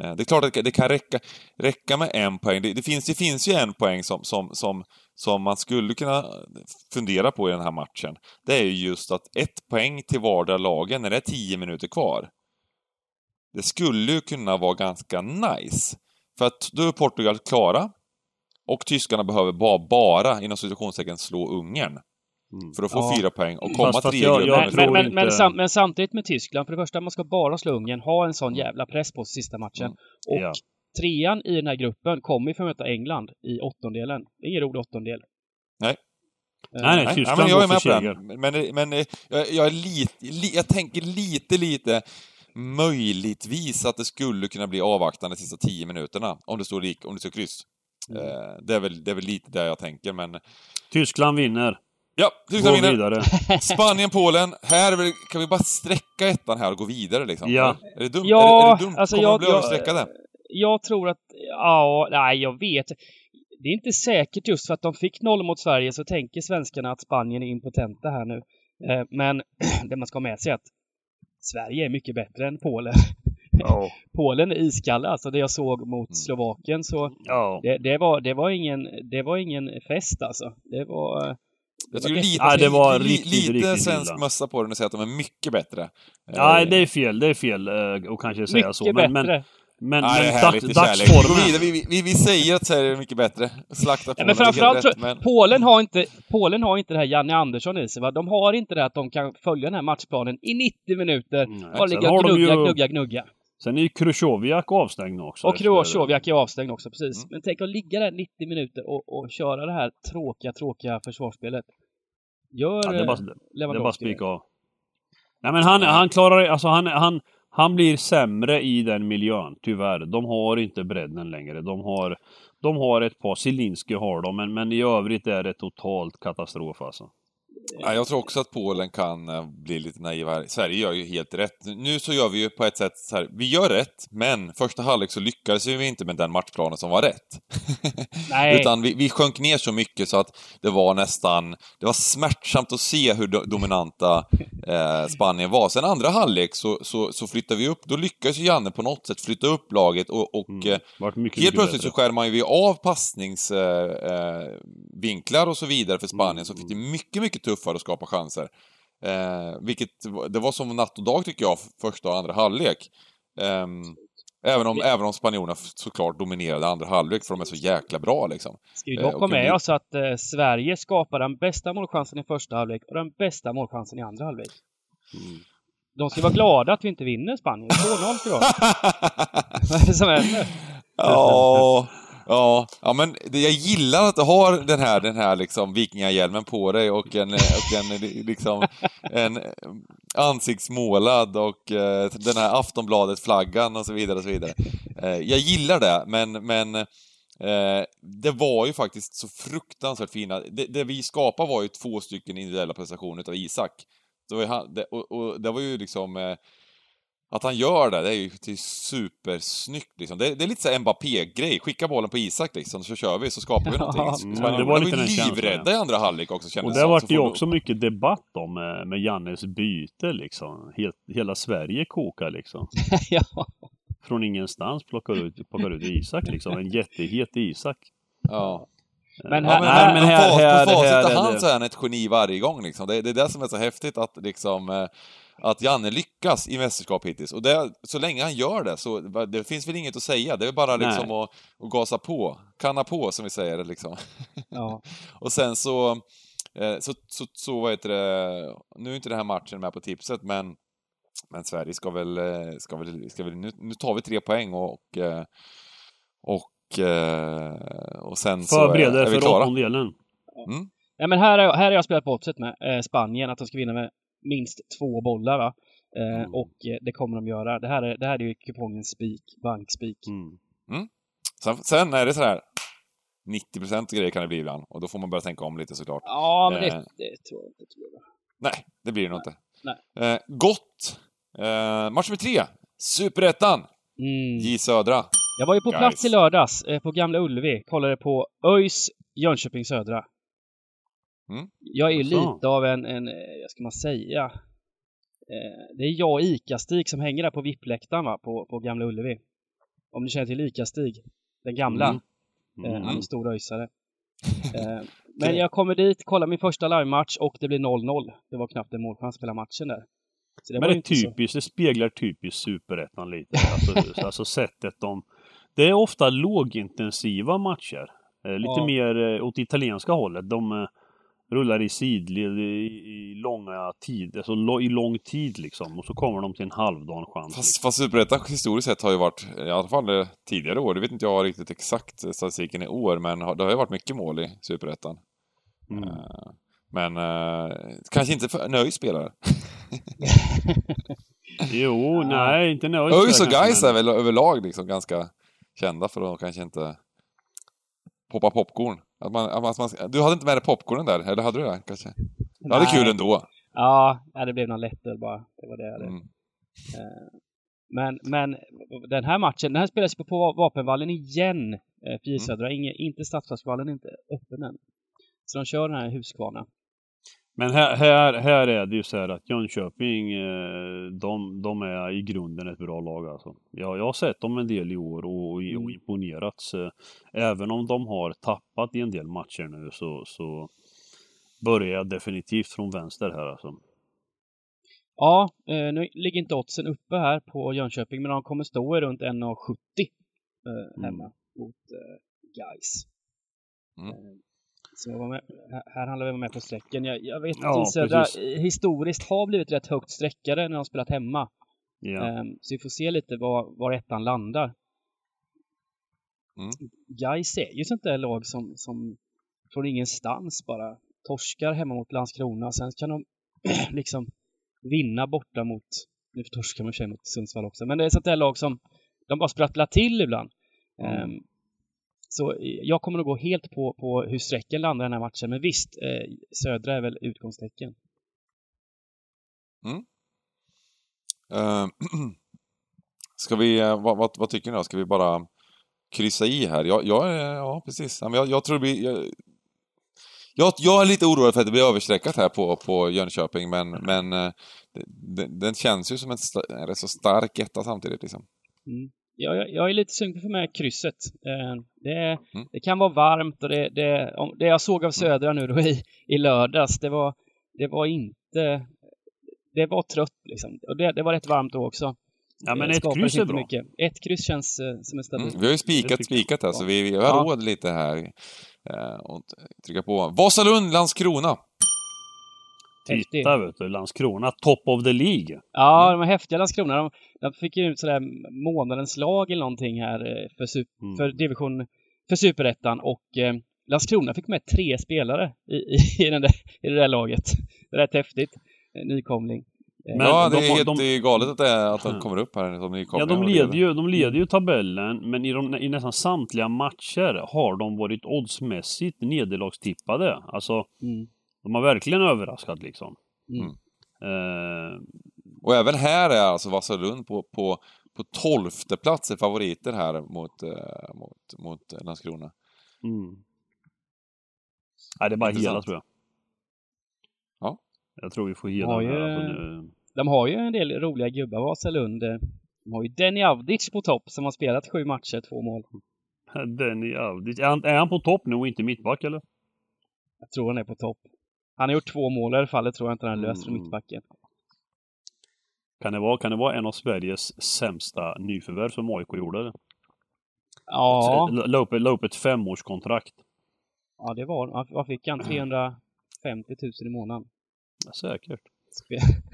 Speaker 1: Eh, det är klart att det kan räcka, räcka med en poäng. Det, det, finns, det finns ju en poäng som, som, som, som man skulle kunna fundera på i den här matchen. Det är ju just att ett poäng till vardera lagen när det är tio minuter kvar. Det skulle ju kunna vara ganska nice. För att då är Portugal klara. Och tyskarna behöver bara, bara inom situationstecken slå Ungern.
Speaker 2: Mm.
Speaker 1: För att få
Speaker 3: Ja.
Speaker 1: fyra poäng och komma
Speaker 2: Fast-
Speaker 1: trea
Speaker 2: jag- jag
Speaker 3: Men, men, men, sam, men samtidigt med Tyskland, för det första, man ska bara slå Ungern, ha en sån jävla press på sig sista matchen.
Speaker 1: Mm.
Speaker 3: Och
Speaker 2: Ja.
Speaker 3: trean i den här gruppen kommer ju få möta England i åttondelen. Det är ingen rolig åttondel.
Speaker 1: Nej.
Speaker 3: Eh,
Speaker 2: Nej, nej.
Speaker 1: Nej,
Speaker 2: Tyskland
Speaker 1: ja, men jag är med på den. Men, men eh, jag, jag, är lite, li, jag tänker lite, lite möjligtvis att det skulle kunna bli avvaktande sista tio minuterna om det står lik, om det står kryss.
Speaker 2: Mm.
Speaker 1: Eh, det, är väl, det är väl lite det jag tänker, men...
Speaker 2: Tyskland vinner.
Speaker 1: Ja,
Speaker 2: Går
Speaker 1: vinner.
Speaker 2: vidare.
Speaker 1: Spanien, Polen. Här kan vi bara sträcka ettan här och gå vidare liksom?
Speaker 2: Ja.
Speaker 1: Är det dumt?
Speaker 3: Ja,
Speaker 1: är det, är det dumt?
Speaker 3: alltså
Speaker 1: Kommer
Speaker 3: jag-
Speaker 1: de bli
Speaker 3: jag-
Speaker 1: överstreckade?
Speaker 3: Jag tror att, ja, nej jag vet. Det är inte säkert just för att de fick noll mot Sverige så tänker svenskarna att Spanien är impotenta här nu. Eh, Men det man ska ha med sig är att Sverige är mycket bättre än Polen.
Speaker 2: Ja.
Speaker 3: Polen är iskalla, alltså det jag såg mot
Speaker 1: Mm.
Speaker 3: Slovakien så
Speaker 2: ja.
Speaker 3: det, det, var, det, var ingen, det var ingen fest alltså. Det var...
Speaker 1: Jag tycker lite,
Speaker 2: Ja, det var riktigt,
Speaker 1: lite
Speaker 2: riktigt
Speaker 1: svensk
Speaker 2: illa.
Speaker 1: mössa på den och säga att de är mycket bättre.
Speaker 2: Nej,
Speaker 1: Eh,
Speaker 2: det är fel. Det är fel eh, att kanske säga
Speaker 3: mycket
Speaker 2: så. Men, men,
Speaker 3: bättre.
Speaker 2: men,
Speaker 1: Nej, det är
Speaker 2: men
Speaker 1: härligt.
Speaker 2: dags.
Speaker 1: Vi
Speaker 2: dagsformen.
Speaker 1: vidare. Vi, vi, vi säger att Sverige är mycket bättre. Slakta på
Speaker 3: men framförallt,
Speaker 1: rätt,
Speaker 3: tror-
Speaker 1: men...
Speaker 3: Polen, har inte, Polen har inte det här Janne Andersson i sig. Va? De har inte det att de kan följa den här matchplanen i 90 minuter.
Speaker 2: Nej,
Speaker 3: Bara ligga
Speaker 2: har
Speaker 3: och gnugga,
Speaker 2: ju-
Speaker 3: gnugga, gnugga.
Speaker 2: Sen är ju Krychowiak avstängd också.
Speaker 3: Och Krychowiak är avstängd också, precis.
Speaker 1: Mm.
Speaker 3: Men tänk att ligga där 90 minuter och, och köra det här tråkiga, tråkiga försvarsspelet. Gör
Speaker 2: Ja, det är bara,
Speaker 3: eh,
Speaker 2: det är bara spika av. Nej men han, han klarar alltså han, han, han blir sämre i den miljön, tyvärr. De har inte bredden längre. De har, de har ett par, Zielinski har de, men, men i övrigt är det totalt katastrof alltså.
Speaker 1: Ja, jag tror också att Polen kan eh, bli lite naiva här. Sverige gör ju helt rätt. Nu så gör vi ju på ett sätt så här, vi gör rätt, men första halvlek så lyckades vi inte med den matchplanen som var rätt.
Speaker 3: Nej.
Speaker 1: Utan vi, vi sjönk ner så mycket så att det var nästan, det var smärtsamt att se hur do, dominanta eh, Spanien var. Sen andra halvlek så, så, så flyttade vi upp, då lyckades ju Janne på något sätt flytta upp laget och, och
Speaker 2: Mm.
Speaker 1: eh,
Speaker 2: mycket,
Speaker 1: Helt
Speaker 2: mycket
Speaker 1: plötsligt så skär man ju av passningsvinklar eh, vinklar och så vidare för Spanien,
Speaker 2: Mm.
Speaker 1: så fick det mycket, mycket tuffare att skapa chanser. Eh, vilket, det var som natt och dag tycker jag, första och andra halvlek. Ehm, även, om, även om spanjorerna såklart dominerade andra halvlek, för de är så jäkla bra liksom.
Speaker 3: Ska vi
Speaker 1: eh,
Speaker 3: dock
Speaker 1: och
Speaker 3: ha med oss att eh, Sverige skapar den bästa målchansen i första halvlek och den bästa målchansen i andra halvlek.
Speaker 2: Mm.
Speaker 3: De ska vara glada att vi inte vinner Spanien. 2-0 ska det vara. Vad är det som händer?
Speaker 1: Ja, ja, ja men jag gillar att du har den här, den här liksom vikingahjälmen på dig och en, eh, och en eh, liksom, en eh, ansiktsmålad och eh, den här Aftonbladet-flaggan och så vidare och så vidare. Eh, jag gillar det, men, men eh, det var ju faktiskt så fruktansvärt fina, det, det vi skapade var ju två stycken individuella prestationer av Isak. Det var ju, han- det, och, och det var ju liksom eh, att han gör det, det är ju det är supersnyggt liksom. Det, det är lite så här Mbappé-grej. Skicka bollen på Isak liksom, så kör vi, så skapar vi någonting.
Speaker 3: Ja,
Speaker 1: Spanjorerna
Speaker 2: men det
Speaker 1: var,
Speaker 2: lite den
Speaker 1: livrädda i andra halvlek också kändes
Speaker 2: Och
Speaker 1: det
Speaker 2: vart
Speaker 1: Så
Speaker 2: ju
Speaker 1: får du-
Speaker 2: också mycket debatt om med, med Jannes byte liksom. Helt, hela Sverige kokar liksom.
Speaker 3: ja.
Speaker 2: Från ingenstans plockar ut, plockar ut Isak liksom. En jättehet Isak.
Speaker 1: Ja.
Speaker 3: Men
Speaker 1: Ja,
Speaker 3: här,
Speaker 1: men,
Speaker 3: här,
Speaker 1: men,
Speaker 2: men
Speaker 1: men
Speaker 2: här-
Speaker 1: fas,
Speaker 2: här-
Speaker 1: på facit
Speaker 2: här
Speaker 1: i
Speaker 2: är
Speaker 1: hand
Speaker 2: det-
Speaker 1: så är han ett geni varje gång liksom. Det, det är det som är så häftigt att liksom eh, att Janne lyckas i mästerskap hittills. Och det, så länge han gör det så det finns väl inget att säga. Det är bara liksom
Speaker 2: Nej.
Speaker 1: att, att gasa på. Kanna på som vi säger liksom.
Speaker 3: ja.
Speaker 1: Och sen så, eh, så, så, så vad heter det, nu är inte den här matchen med på tipset, men, men Sverige ska väl, eh, ska väl, ska väl nu, nu tar vi tre poäng och, och, eh, och, eh, och sen så är,
Speaker 2: Förbereder
Speaker 1: är vi
Speaker 2: för
Speaker 1: klara.
Speaker 2: åttondelen.
Speaker 3: ja men här här har jag spelat på oddset med eh, Spanien, att de ska vinna med minst två bollar. Va? Eh,
Speaker 2: Mm.
Speaker 3: Och eh, det kommer de göra. Det här är, det här är ju kupongens spik, bankspik.
Speaker 2: Mm.
Speaker 1: Sen, sen är det sådär 90% grejer kan det bli ibland. Och då får man börja tänka om lite såklart.
Speaker 3: Ja, men det,
Speaker 1: Eh.
Speaker 3: det tror jag inte. Tror jag.
Speaker 1: Nej, det blir det nog inte.
Speaker 3: Nej.
Speaker 1: Eh, gott! Eh, match nummer tre. Superettan!
Speaker 3: Mm.
Speaker 1: J Södra.
Speaker 3: Jag var ju på
Speaker 1: Guys.
Speaker 3: plats i lördags eh, på Gamla Ullevi. Kollade på ÖIS Jönköping Södra.
Speaker 1: Mm.
Speaker 3: Jag är ju
Speaker 2: Jaså?
Speaker 3: lite av en, en, eh, vad ska man säga? Eh, det är jag och Ica-Stig som hänger där på VIP-läktaren va, på, på Gamla Ullevi. Om ni känner till Ica-Stig. Den gamla.
Speaker 2: Mm.
Speaker 3: Eh,
Speaker 2: Mm.
Speaker 3: han är stor öisare. Eh, men jag kommer dit, kollar min första livematch och det blir 0-0. Det var knappt en målchans hela matchen där. Så det
Speaker 2: Men det är
Speaker 3: inte så-
Speaker 2: typiskt, det speglar typiskt superettan lite. Alltså, alltså sättet de... Det är ofta lågintensiva matcher. Eh, lite
Speaker 3: Ja.
Speaker 2: mer eh, åt italienska hållet. De rullar i sidled i, i långa tid, alltså lo, i lång tid liksom. Och så kommer de till en halvdan chans.
Speaker 1: Fast, fast Superettan historiskt sett har ju varit, i alla fall tidigare år, det vet inte jag riktigt exakt statistiken i år, men det har ju varit mycket mål i Superettan.
Speaker 2: Mm.
Speaker 1: Eh, Men eh, kanske inte för nöjd spelare.
Speaker 2: Jo, nej, inte nöjd.
Speaker 1: ÖIS och Gais är väl överlag liksom ganska kända för att kanske inte poppa popcorn. Att man, att man, du hade inte med dig popcornen där, eller hade du det kanske? Hade
Speaker 3: Nej.
Speaker 1: kul ändå.
Speaker 3: Ja, det blev någon lättöl bara. Det var det jag hade.
Speaker 1: Mm.
Speaker 3: Eh, Men, men den här matchen, den här spelas på Vapenvallen igen. eh, För J Södra. Inge, inte Stadsparksvallen inte öppen än. Så de kör den här Huskvarna.
Speaker 2: Men här, här, här är det ju så här att Jönköping, eh, de, de är i grunden ett bra lag alltså. Jag, jag har sett dem en del i år och, och,
Speaker 3: Mm.
Speaker 2: imponerats. eh, Även om de har tappat i en del matcher nu så, så börjar jag definitivt från vänster här alltså.
Speaker 3: Ja, eh, nu ligger inte oddsen uppe här på Jönköping, men de kommer stå i runt 1,70 eh, hemma
Speaker 2: Mm.
Speaker 3: mot Gais.
Speaker 1: Mm.
Speaker 3: Så jag var med, här, handlar vi om med på strecken. Jag, jag vet att
Speaker 2: Ja,
Speaker 3: Södra
Speaker 2: precis.
Speaker 3: historiskt har blivit rätt högt streckade när de spelat hemma.
Speaker 2: Ja.
Speaker 3: Ehm, Så vi får se lite var, var ettan landar.
Speaker 1: Mm.
Speaker 3: Gais är ju sånt där lag som, som från ingenstans bara torskar hemma mot Landskrona. Sen kan de liksom vinna borta mot, nu torskar man sig mot Sundsvall också, men det är sånt där lag som de bara sprattlar till ibland.
Speaker 2: Mm.
Speaker 3: Ehm, så jag kommer att gå helt på, på hur strecken landar den här matchen, men visst, eh, Södra är väl utgångstecken.
Speaker 1: Eh, ska vi, eh, vad, vad, vad tycker ni då? Ska vi bara kryssa i här? Ja, precis. Ja, men jag, jag tror det blir... Jag, jag, jag är lite orolig för att det blir överstreckat här på, på Jönköping, men, men eh, det- det- den känns ju som en, en rätt så stark etta samtidigt. Liksom.
Speaker 3: Mm. Jag, jag, är lite sugen på att få med krysset. Eh, det,
Speaker 1: Mm.
Speaker 3: det kan vara varmt och det, det, det jag såg av Södra nu då i, i lördags, det var, det var inte... Det var trött liksom. Och det, det var rätt varmt då också.
Speaker 2: ja men
Speaker 3: Eh,
Speaker 2: ett kryss är bra.
Speaker 3: Mycket. Ett kryss känns eh, som en stabil.
Speaker 1: Mm. Vi har ju spikat, spikat här, så vi, vi har
Speaker 3: Ja.
Speaker 1: råd lite här. Eh, och trycka på. Vasalund, Landskrona.
Speaker 3: Häftig.
Speaker 2: Titta vet du, Landskrona, top of the League.
Speaker 3: Ja, de var häftiga Landskrona. De, de fick ju ut sådär månadens lag eller någonting här eh, för, sup-
Speaker 2: Mm.
Speaker 3: för division, för superettan och eh, Landskrona fick med tre spelare i, i, i, den där, i det där laget. Rätt häftigt. Eh, Nykomling. Eh,
Speaker 2: Men
Speaker 1: ja, det
Speaker 2: de
Speaker 1: är helt
Speaker 2: de-
Speaker 1: galet att, det är, att de
Speaker 2: Mm.
Speaker 1: kommer upp här som
Speaker 2: Ja,
Speaker 1: nykomlingar.
Speaker 2: de
Speaker 1: och
Speaker 2: leder ju, de leder ju tabellen, men i, de, i nästan samtliga matcher har de varit oddsmässigt nederlagstippade. Alltså,
Speaker 3: Mm.
Speaker 2: De har verkligen överraskat liksom.
Speaker 3: Mm.
Speaker 2: Eh,
Speaker 1: Och även här är alltså Vasalund på, på, på tolfte plats är favoriter här mot, eh, mot, mot Landskrona.
Speaker 2: mm. Nej, det är bara hela tror jag.
Speaker 1: Ja.
Speaker 2: Jag tror vi får hela här.
Speaker 3: ju-
Speaker 2: Alltså, nu.
Speaker 3: De har ju en del roliga gubbar, Vasalund. De har ju Denny Avdic på topp som har spelat sju matcher, två mål.
Speaker 2: Denny Avdic. Är han, är han på topp nu och inte mittback eller?
Speaker 3: Jag tror han är på topp. Han har gjort två mål i alla fall, det tror jag inte han från
Speaker 2: Mm.
Speaker 3: mittbacken.
Speaker 2: Kan det, vara, kan det vara en av Sveriges sämsta nyförvärv som AIK gjorde? Det?
Speaker 3: Ja,
Speaker 2: La- upp, ett femårskontrakt.
Speaker 3: ja det var vad- fick han? 350 000 i månaden.
Speaker 2: Ja, säkert.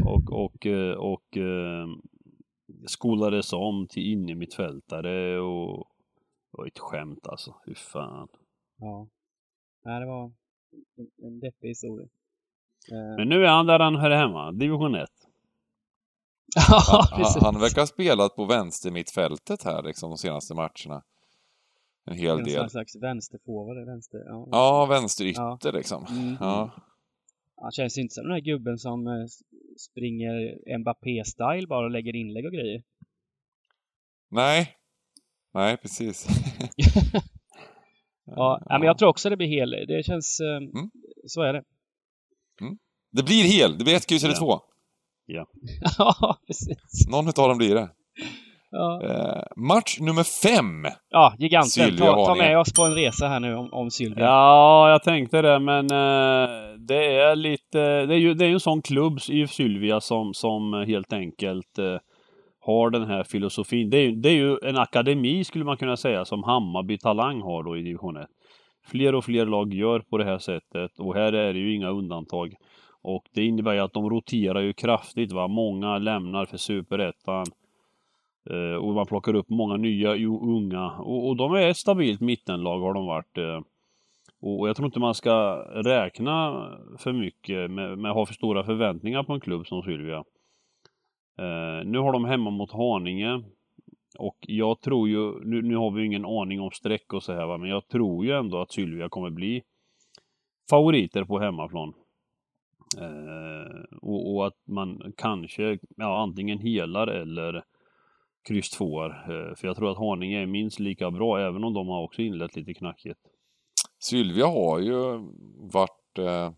Speaker 2: Och, och, eh, och eh, skolades om till innermittfältare och det var ett skämt alltså. Hur fan.
Speaker 3: Ja. Nej, det var en, en deppig historia. Eh,
Speaker 2: Men nu är han där han hör hemma, division 1.
Speaker 3: ja,
Speaker 1: Han,
Speaker 3: precis.
Speaker 1: han verkar ha spelat på vänster mittfältet här liksom de senaste matcherna. En hel
Speaker 3: En
Speaker 1: del.
Speaker 3: sån slags vänsterforward, vänster... Ja.
Speaker 1: Ja, vänsterytter liksom.
Speaker 3: Mm.
Speaker 1: Ja.
Speaker 3: Han känns inte som den här gubben som eh, springer Mbappé-style bara och lägger inlägg och grejer.
Speaker 1: Nej. Nej, precis.
Speaker 3: Ja, ja. men jag tror också det blir hel. Det känns... Eh,
Speaker 1: Mm.
Speaker 3: Så är det.
Speaker 1: Det blir hel. Det blir ett kryss eller
Speaker 2: Ja.
Speaker 1: två.
Speaker 3: ja, precis.
Speaker 1: Någon utav dem blir det.
Speaker 3: Ja,
Speaker 1: Eh, match nummer fem.
Speaker 3: ja giganten.
Speaker 1: Sylvia
Speaker 3: Ta, ta med oss på en resa här nu om, om Sylvia.
Speaker 2: Ja, jag tänkte det, men eh, det är lite... Det är ju det är en sån klubb i Sylvia som, som helt enkelt eh, har den här filosofin. Det är, ju- det är ju en akademi skulle man kunna säga som Hammarby Talang har då i division 1. Fler och fler lag gör på det här sättet och här är det ju inga undantag. Och det innebär ju att de roterar ju kraftigt va. Många lämnar för superettan. Eh, och man plockar upp många nya ju- unga. Och, och de är ett stabilt mittenlag har de varit. Eh, och, och jag tror inte man ska räkna för mycket med, med att ha för stora förväntningar på en klubb som Sylvia. Eh, nu har de hemma mot Haninge. Och jag tror ju, nu, nu har vi ju ingen aning om streck och så här va, men jag tror ju ändå att Sylvia kommer bli favoriter på hemmaplan. Eh, och, och att man kanske, ja antingen helar eller kryss tvåar. Eh, för jag tror att Haninge är minst lika bra, även om de har också inlett lite knackigt.
Speaker 1: Sylvia har ju varit... Eh,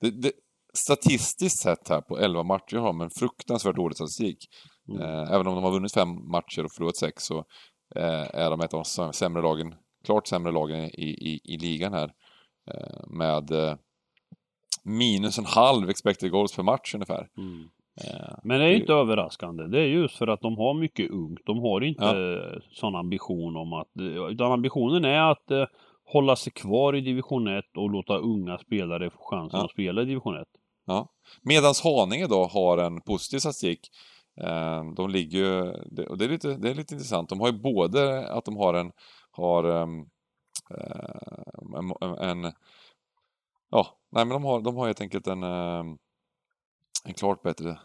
Speaker 1: det, det, statistiskt sett här på 11 matcher har de en fruktansvärt dålig statistik.
Speaker 2: Mm.
Speaker 1: Eh, även om de har vunnit fem matcher och förlorat sex så eh, är de ett av de sämre lagen, klart sämre lagen i, i, i ligan här. Eh, med eh, minus en halv expected goals per match ungefär.
Speaker 2: Mm.
Speaker 1: Eh,
Speaker 2: Men det är inte överraskande. Det är just för att de har mycket ungt. De har inte
Speaker 1: Ja.
Speaker 2: sån ambition om att... Utan ambitionen är att eh, hålla sig kvar i division 1 och låta unga spelare få chansen
Speaker 1: Ja.
Speaker 2: att spela i division 1.
Speaker 1: Ja. Medans Haninge då har en positiv statistik. Eh, De ligger ju, och det är, lite, det är lite intressant, de har ju både att de har en, har ehm, eh, en, en ja, nej men de har, de har helt enkelt en, ehm, en klart bättre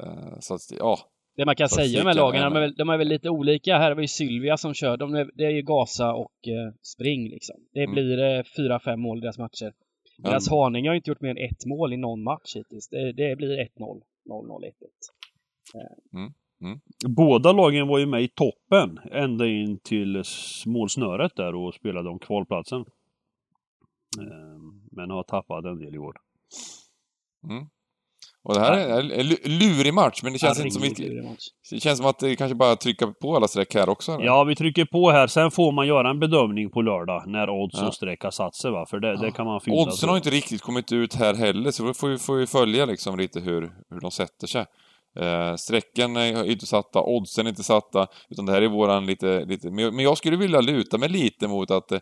Speaker 1: eh, statistik. Ja,
Speaker 3: Det man kan säga med lagen,
Speaker 1: är
Speaker 3: de är, väl, de är väl lite olika. Här var ju Sylvia som kör. De är, det är ju gasa och spring liksom. Det
Speaker 1: Mm.
Speaker 3: blir fyra, fem mål i deras matcher. Medan Haninge har inte gjort mer än ett mål i någon match hittills. Det, det blir 1-0, 0-0, 1-1.
Speaker 2: Båda lagen var ju med i toppen ända in till målsnöret där och spelade om kvalplatsen. Eh, Men har tappat en del i år.
Speaker 1: Mm. Och det här är en lu- lurig match, men det känns,
Speaker 3: Ja,
Speaker 1: inte som vi, det känns som att det kanske bara trycka på alla streck här också. eller?
Speaker 2: Ja, vi trycker på här. Sen får man göra en bedömning på lördag när odds
Speaker 1: Ja.
Speaker 2: och streck har satt sig va. För det, det kan man fylla.
Speaker 1: Oddsen har inte riktigt kommit ut här heller, så då får vi, får vi följa liksom lite hur, hur de sätter sig. Eh, strecken är inte satta, oddsen är inte satta, utan det här är våran lite... lite men jag- men jag skulle vilja luta mig lite mot att eh,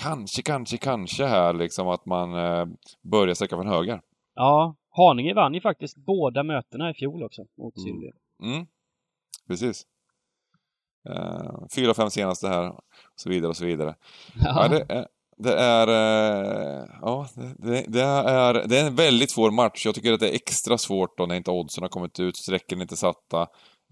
Speaker 1: kanske, kanske, kanske här liksom att man eh, börjar sträcka från höger.
Speaker 3: Ja, Haninge vann ju faktiskt båda mötena i fjol också mot
Speaker 2: Mm.
Speaker 3: Sylvia.
Speaker 1: Mm, precis. Eh, fyra, fem senaste här, och så vidare och så vidare. Ja, det är, det är, eh, ja, det, det, det är, det är en väldigt svår match. Jag tycker att det är extra svårt då när inte oddsen har kommit ut, strecken är inte satta.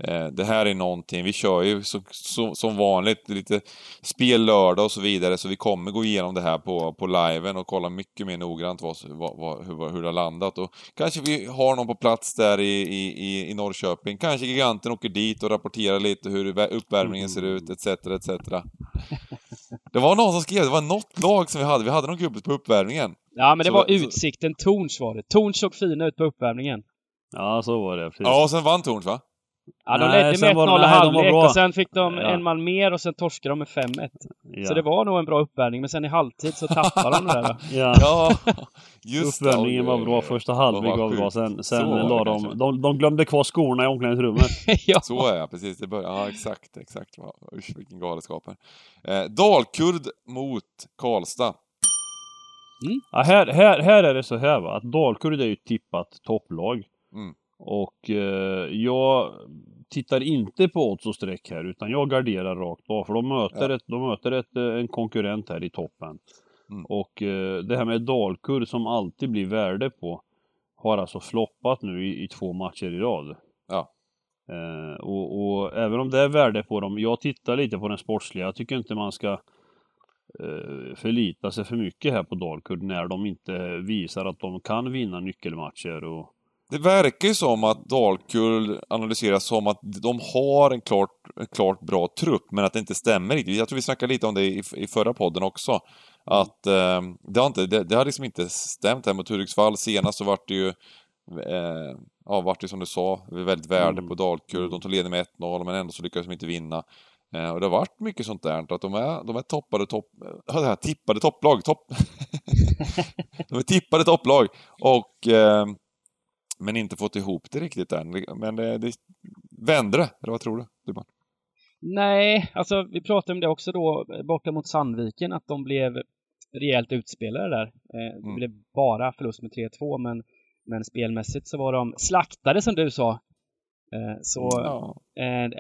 Speaker 1: Eh, Det här är någonting, vi kör ju så, så, som vanligt lite spel lördag och så vidare, så vi kommer gå igenom det här på, på liven och kolla mycket mer noggrant vad, vad, hur, hur det har landat. Och kanske vi har någon på plats där i, i, i- Norrköping. Kanske Giganten åker dit och rapporterar lite hur uppvärmningen ser ut, etc. etc. Det var någon som skrev, det var något lag som vi hade, vi hade någon gubbe på uppvärmningen.
Speaker 3: Ja, men det
Speaker 1: Så-
Speaker 3: var Utsikten Torns var det. Torns såg fina ut på uppvärmningen.
Speaker 2: Ja, så var det. Precis.
Speaker 1: Ja, och sen vann Torns va?
Speaker 3: Ja, de
Speaker 2: Nej,
Speaker 3: ledde med 1-0
Speaker 2: var
Speaker 3: i halvlek
Speaker 2: bra.
Speaker 3: och sen fick de
Speaker 2: Ja.
Speaker 3: en man mer och sen torskade de med 5-1.
Speaker 2: ja.
Speaker 3: Så det var nog en bra uppvärmning, men sen i halvtid så tappade de det där.
Speaker 2: Ja.
Speaker 1: Ja, just det.
Speaker 2: Uppvärmningen var bra, första halvlek var bra. Sen, sen
Speaker 1: det
Speaker 2: la de, de... De glömde kvar skorna i omklädningsrummet.
Speaker 3: ja.
Speaker 1: Så är jag, precis. Det börjar, ja, exakt, exakt. Usch, vilken galenskap. här. Eh, Dalkurd mot Karlstad.
Speaker 2: Ja, här, här, här är det så här va, att Dalkurd är ju tippat topplag.
Speaker 1: Mm.
Speaker 2: Och eh, jag tittar inte på odds och streck här, utan jag garderar rakt av. För de möter,
Speaker 1: Ja.
Speaker 2: ett, de möter ett, eh, en konkurrent här i toppen.
Speaker 1: Mm.
Speaker 2: Och eh, det här med Dalkurd som alltid blir värde på har alltså floppat nu i, i två matcher i rad.
Speaker 1: Ja.
Speaker 2: Eh, och, och även om det är värde på dem, jag tittar lite på den sportsliga, jag tycker inte man ska eh, förlita sig för mycket här på Dalkurd när de inte visar att de kan vinna nyckelmatcher och
Speaker 1: Det verkar ju som att Dalkurd analyseras som att de har en klart, en klart bra trupp, men att det inte stämmer riktigt. Jag tror vi snackade lite om det i, i förra podden också. Att eh, det, har inte, det, det har liksom inte stämt här mot Hudiksvall. Senast så vart det ju, eh, ja vart det som du sa, väldigt värde
Speaker 2: Mm.
Speaker 1: på Dalkurd. De tog ledning med 1-0, men ändå så lyckades de inte vinna. Eh, och det har varit mycket sånt där, att de är, de är toppade topp... Ja, det här, tippade topplag, topp... de är tippade topplag, och... Eh, men inte fått ihop det riktigt än. Men det, det vände det, eller vad tror du? du bara...
Speaker 3: Nej, alltså vi pratade om det också då borta mot Sandviken, att de blev rejält utspelade där. Eh, det
Speaker 1: Mm.
Speaker 3: blev bara förlust med 3-2, men, men spelmässigt så var de slaktade som du sa. Eh, så, eh,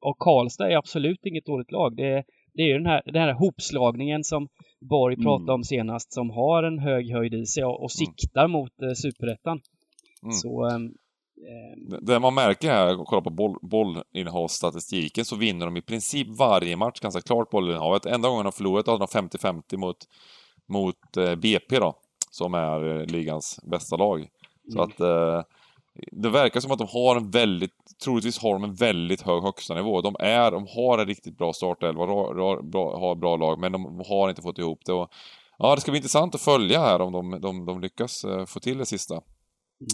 Speaker 3: och Karlstad är absolut inget dåligt lag. Det, det är ju den här, den här hopslagningen som Borg
Speaker 2: Mm.
Speaker 3: pratade om senast, som har en hög höjd i sig och, och siktar mot eh, superettan.
Speaker 1: Mm.
Speaker 3: Så ehm,
Speaker 1: Det- man märker här, och kollar på boll, bollinnehavsstatistiken, så vinner de i princip varje match ganska klart bollinnehavet. Enda gången de förlorat hade de 50-50 mot, mot eh, BP då, som är eh, ligans bästa lag. Så
Speaker 3: Mm.
Speaker 1: att eh, det verkar som att de har en väldigt, troligtvis har de en väldigt hög högsta nivå. De är, de har en riktigt bra startelva, har bra lag, men de har inte fått ihop det. Och, ja, det ska bli intressant att följa här om de, de, de lyckas eh, få till det sista.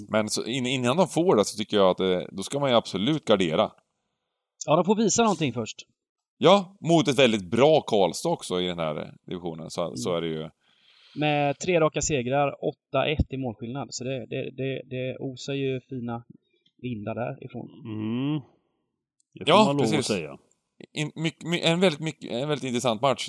Speaker 1: Men så in, innan de får det så tycker jag att eh, då ska man ju absolut gardera.
Speaker 3: ja, de får visa någonting först.
Speaker 1: Ja, mot ett väldigt bra Karlstad också i den här eh, divisionen så, så är det ju.
Speaker 3: Med tre raka segrar, 8-1 i målskillnad. Så det, det, det, det osar ju fina vindar därifrån.
Speaker 2: Mm. Det får
Speaker 1: Ja,
Speaker 2: man lov att
Speaker 1: precis.
Speaker 2: säga.
Speaker 1: In, mycket, my, en, väldigt, mycket, en väldigt intressant match.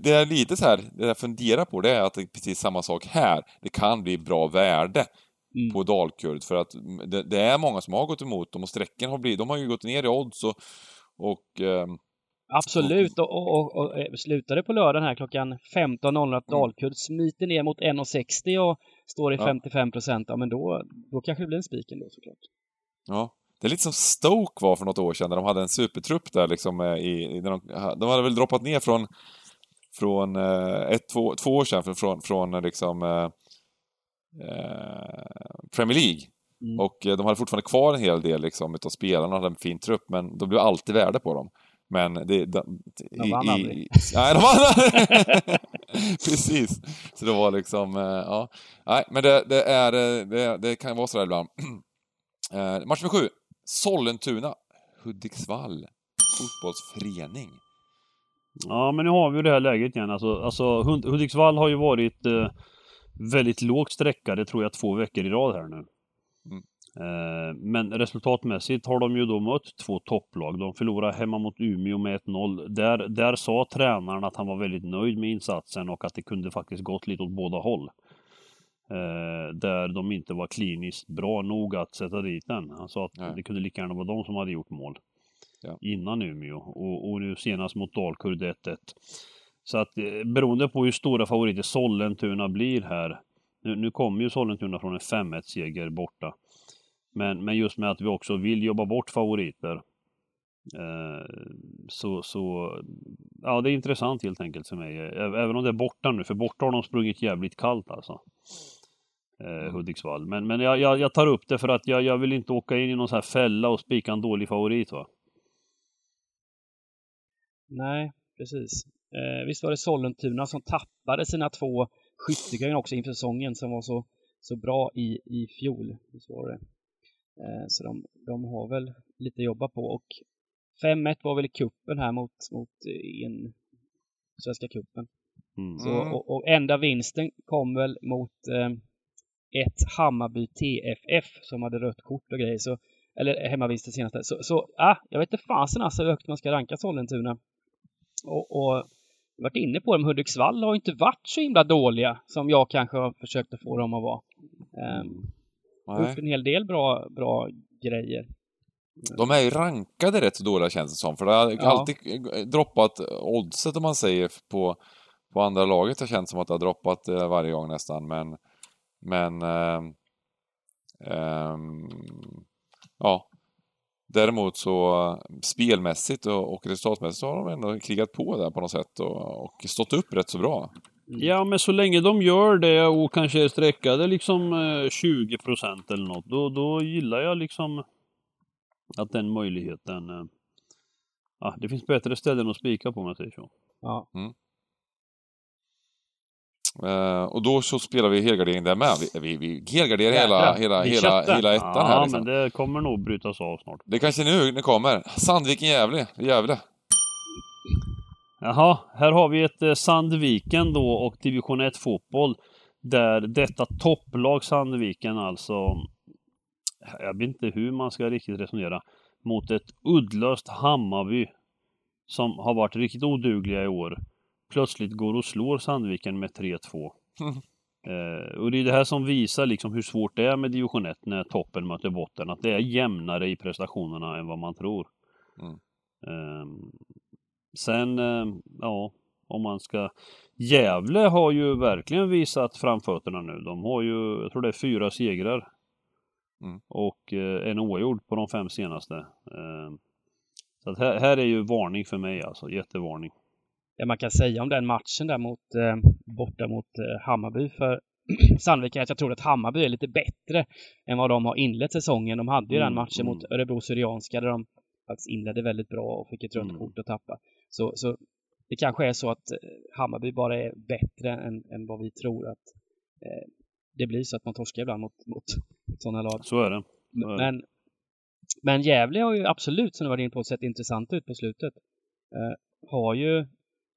Speaker 1: Det är lite så här, det jag funderar på det är att det är precis samma sak här. Det kan bli bra värde
Speaker 3: Mm.
Speaker 1: på Dalkurd för att det, det är många som har gått emot dem och sträcken har blivit, de har ju gått ner i odds och, och ehm,
Speaker 3: Absolut, och, och, och, och eh, slutade på lördagen här klockan 15.00 att
Speaker 1: Mm.
Speaker 3: Dalkurd smiter ner mot 1,60 och står i
Speaker 1: Ja.
Speaker 3: 55 procent. Ja, men då, då kanske det blir en spik ändå såklart.
Speaker 1: Ja. Det är lite som Stoke var för något år sedan, när de hade en supertrupp där liksom eh, i, när de, de hade väl droppat ner från, från eh, ett, två, två år sedan, från, från, eh, liksom eh, eh, Premier League.
Speaker 3: Mm.
Speaker 1: Och eh, de hade fortfarande kvar en hel del liksom utav spelarna, hade en fin trupp, men de blev alltid värde på dem. Men det... De,
Speaker 3: De vann aldrig.
Speaker 1: nej, de vann! Precis. Så det var liksom, eh, ja. Nej, men det, det är, eh, det, det kan vara sådär ibland. Eh, match nummer sju. Sollentuna. Hudiksvall. Fotbollsförening.
Speaker 2: Ja, men nu har vi ju det här läget igen. Alltså, alltså Hud- Hudiksvall har ju varit eh, väldigt lågt sträckade, tror jag, två veckor i rad här nu.
Speaker 1: Mm.
Speaker 2: Eh, men resultatmässigt har de ju då mött två topplag. De förlorade hemma mot Umeå med 1-0. Där, där sa tränaren att han var väldigt nöjd med insatsen och att det kunde faktiskt gått lite åt båda håll. Eh, där de inte var kliniskt bra nog att sätta dit den. Han sa att
Speaker 1: Nej.
Speaker 2: det kunde lika gärna vara de som hade gjort mål.
Speaker 1: Ja.
Speaker 2: Innan Umeå. Och, och nu senast mot Dalkurd 1-1. Så att eh, beroende på hur stora favoriter Sollentuna blir här. Nu, nu kommer ju Sollentuna från en 5-1 seger borta. Men, men just med att vi också vill jobba bort favoriter. Eh, så, så, ja det är intressant helt enkelt för mig. Ä- Även om det är borta nu, för borta har de sprungit jävligt kallt alltså. Eh, Hudiksvall. Men, men jag, jag, jag tar upp det för att jag, jag vill inte åka in i någon sån här fälla och spika en dålig favorit va.
Speaker 3: Nej, precis. Eh, visst var det Sollentuna som tappade sina två skyttepoäng också inför säsongen som var så, så bra i, i fjol. Visst var det. Eh, så de, de har väl lite att jobba på och 5-1 var väl i kuppen här mot, mot eh, en Svenska cupen.
Speaker 2: Mm.
Speaker 3: Så,
Speaker 1: Mm.
Speaker 3: och, och enda vinsten kom väl mot eh, ett Hammarby TFF som hade rött kort och grejer. Så, eller hemmavinsten senaste. Så, så ah, jag vet inte fasen alltså hur högt man ska ranka Sollentuna. Och, och varit inne på dem. Hudiksvall har inte varit så himla dåliga som jag kanske har försökt att få dem att vara. Um, gjort en hel del bra, bra grejer.
Speaker 1: De är ju rankade rätt så dåliga känns det som, för det har
Speaker 3: Ja.
Speaker 1: alltid droppat oddset om man säger på, på andra laget har känts som att det har droppat eh, varje gång nästan, men... Men... ehm, ehm, ja. Däremot så eh, spelmässigt och, och resultatmässigt så har de ändå krigat på där på något sätt och, och stått upp rätt så bra.
Speaker 2: Ja, men så länge de gör det och kanske är sträckade liksom eh, 20 procent eller något, då, då gillar jag liksom att den möjligheten... Eh, ja, det finns bättre ställen att spika på om jag säger så.
Speaker 3: Ja.
Speaker 1: Eh, och då så spelar vi helgardering där med. Vi, vi, vi helgarderar hela, hela,
Speaker 3: vi
Speaker 1: hela, hela ettan
Speaker 2: ja,
Speaker 1: här liksom.
Speaker 2: men det kommer nog brytas av snart.
Speaker 1: Det kanske nu det kommer. Sandviken-Gävle. Gävle.
Speaker 2: Jaha, här har vi ett eh, Sandviken då och division 1 fotboll. Där detta topplag Sandviken alltså, jag vet inte hur man ska riktigt resonera, mot ett uddlöst Hammarby som har varit riktigt odugliga i år. Plötsligt går och slår Sandviken med 3-2. Eh, och det är det här som visar liksom hur svårt det är med division 1 när toppen möter botten. Att det är jämnare i prestationerna än vad man tror.
Speaker 1: Mm.
Speaker 2: Ehm, sen, eh, ja, om man ska... Gävle har ju verkligen visat framfötterna nu. De har ju, jag tror det är fyra segrar.
Speaker 1: Mm.
Speaker 2: Och eh, en oavgjord på de fem senaste. Ehm, så här, här är ju varning för mig alltså, jättevarning.
Speaker 3: Det man kan säga om den matchen där mot, eh, borta mot eh, Hammarby för Sandviken är att jag tror att Hammarby är lite bättre än vad de har inlett säsongen. De hade ju
Speaker 2: Mm,
Speaker 3: den matchen
Speaker 2: mm.
Speaker 3: mot Örebro Syrianska där de faktiskt inledde väldigt bra och fick ett rött
Speaker 2: Mm.
Speaker 3: kort att tappa. Så, så det kanske är så att eh, Hammarby bara är bättre än, än vad vi tror att eh, det blir så att man torskar ibland mot, mot, sådana lag.
Speaker 2: Så är det.
Speaker 3: Men,
Speaker 2: Ja.
Speaker 3: men, men Gävle har ju absolut, som du var inne på, sett intressant ut på slutet. Eh, har ju,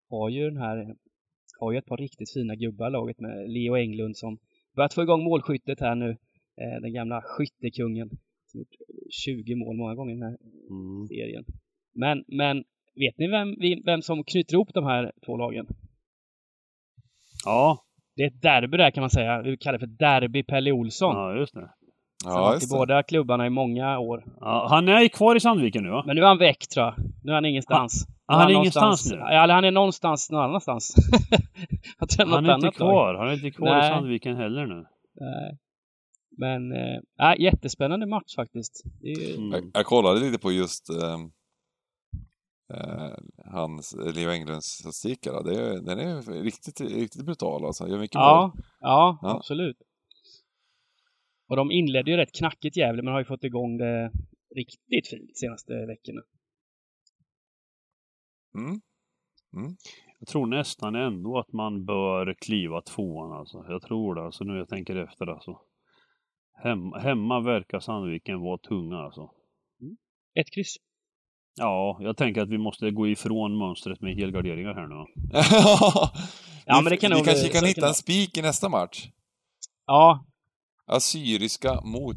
Speaker 3: har ju den här, har ju ett par riktigt fina gubbar laget med Leo Englund som börjat få igång målskyttet här nu. Eh, den gamla skyttekungen. Som gjort 20 mål många gånger i den här
Speaker 2: Mm.
Speaker 3: serien. Men, men vet ni vem, vem som knyter ihop de här två lagen?
Speaker 2: Ja,
Speaker 3: Det är ett derby där kan man säga. Vi kallar det för Derby Pelle Olsson.
Speaker 2: ja, just det.
Speaker 3: Har
Speaker 1: Ja,
Speaker 3: i
Speaker 1: det.
Speaker 3: båda klubbarna i många år.
Speaker 2: Ja, han är kvar i Sandviken nu va?
Speaker 3: Men nu är han väck tror jag. Nu är han ingenstans.
Speaker 2: Ah, han är
Speaker 3: någonstans-
Speaker 2: ingenstans nu?
Speaker 3: Eller han är någonstans någon annanstans. Han
Speaker 2: Han är inte kvar. Han är inte kvar i. Sandviken heller nu.
Speaker 3: Nej. Men, äh, äh, jättespännande match faktiskt. Är
Speaker 2: Mm.
Speaker 1: Jag, jag kollade lite på just ehm, eh, hans, Leo Englunds statistik här. Det är, den är riktigt, riktigt brutal alltså. Gör mycket
Speaker 3: ja,
Speaker 1: mål.
Speaker 3: ja,
Speaker 1: Ja.
Speaker 3: absolut. Och de inledde ju rätt knackigt Gävle, men har ju fått igång det riktigt fint senaste veckorna.
Speaker 1: Mm.
Speaker 2: Jag tror nästan ändå att man bör kliva tvåan alltså. Jag tror det alltså nu jag tänker efter alltså. Hem, hemma verkar Sandviken vara tunga alltså.
Speaker 3: Ett kryss.
Speaker 2: Ja, jag tänker att vi måste gå ifrån mönstret med helgarderingar här nu.
Speaker 3: Ja,
Speaker 1: vi,
Speaker 3: men det kan
Speaker 1: vi
Speaker 3: nog-
Speaker 1: kanske kan hitta en spik i nästa match.
Speaker 3: Ja,
Speaker 1: Assyriska mot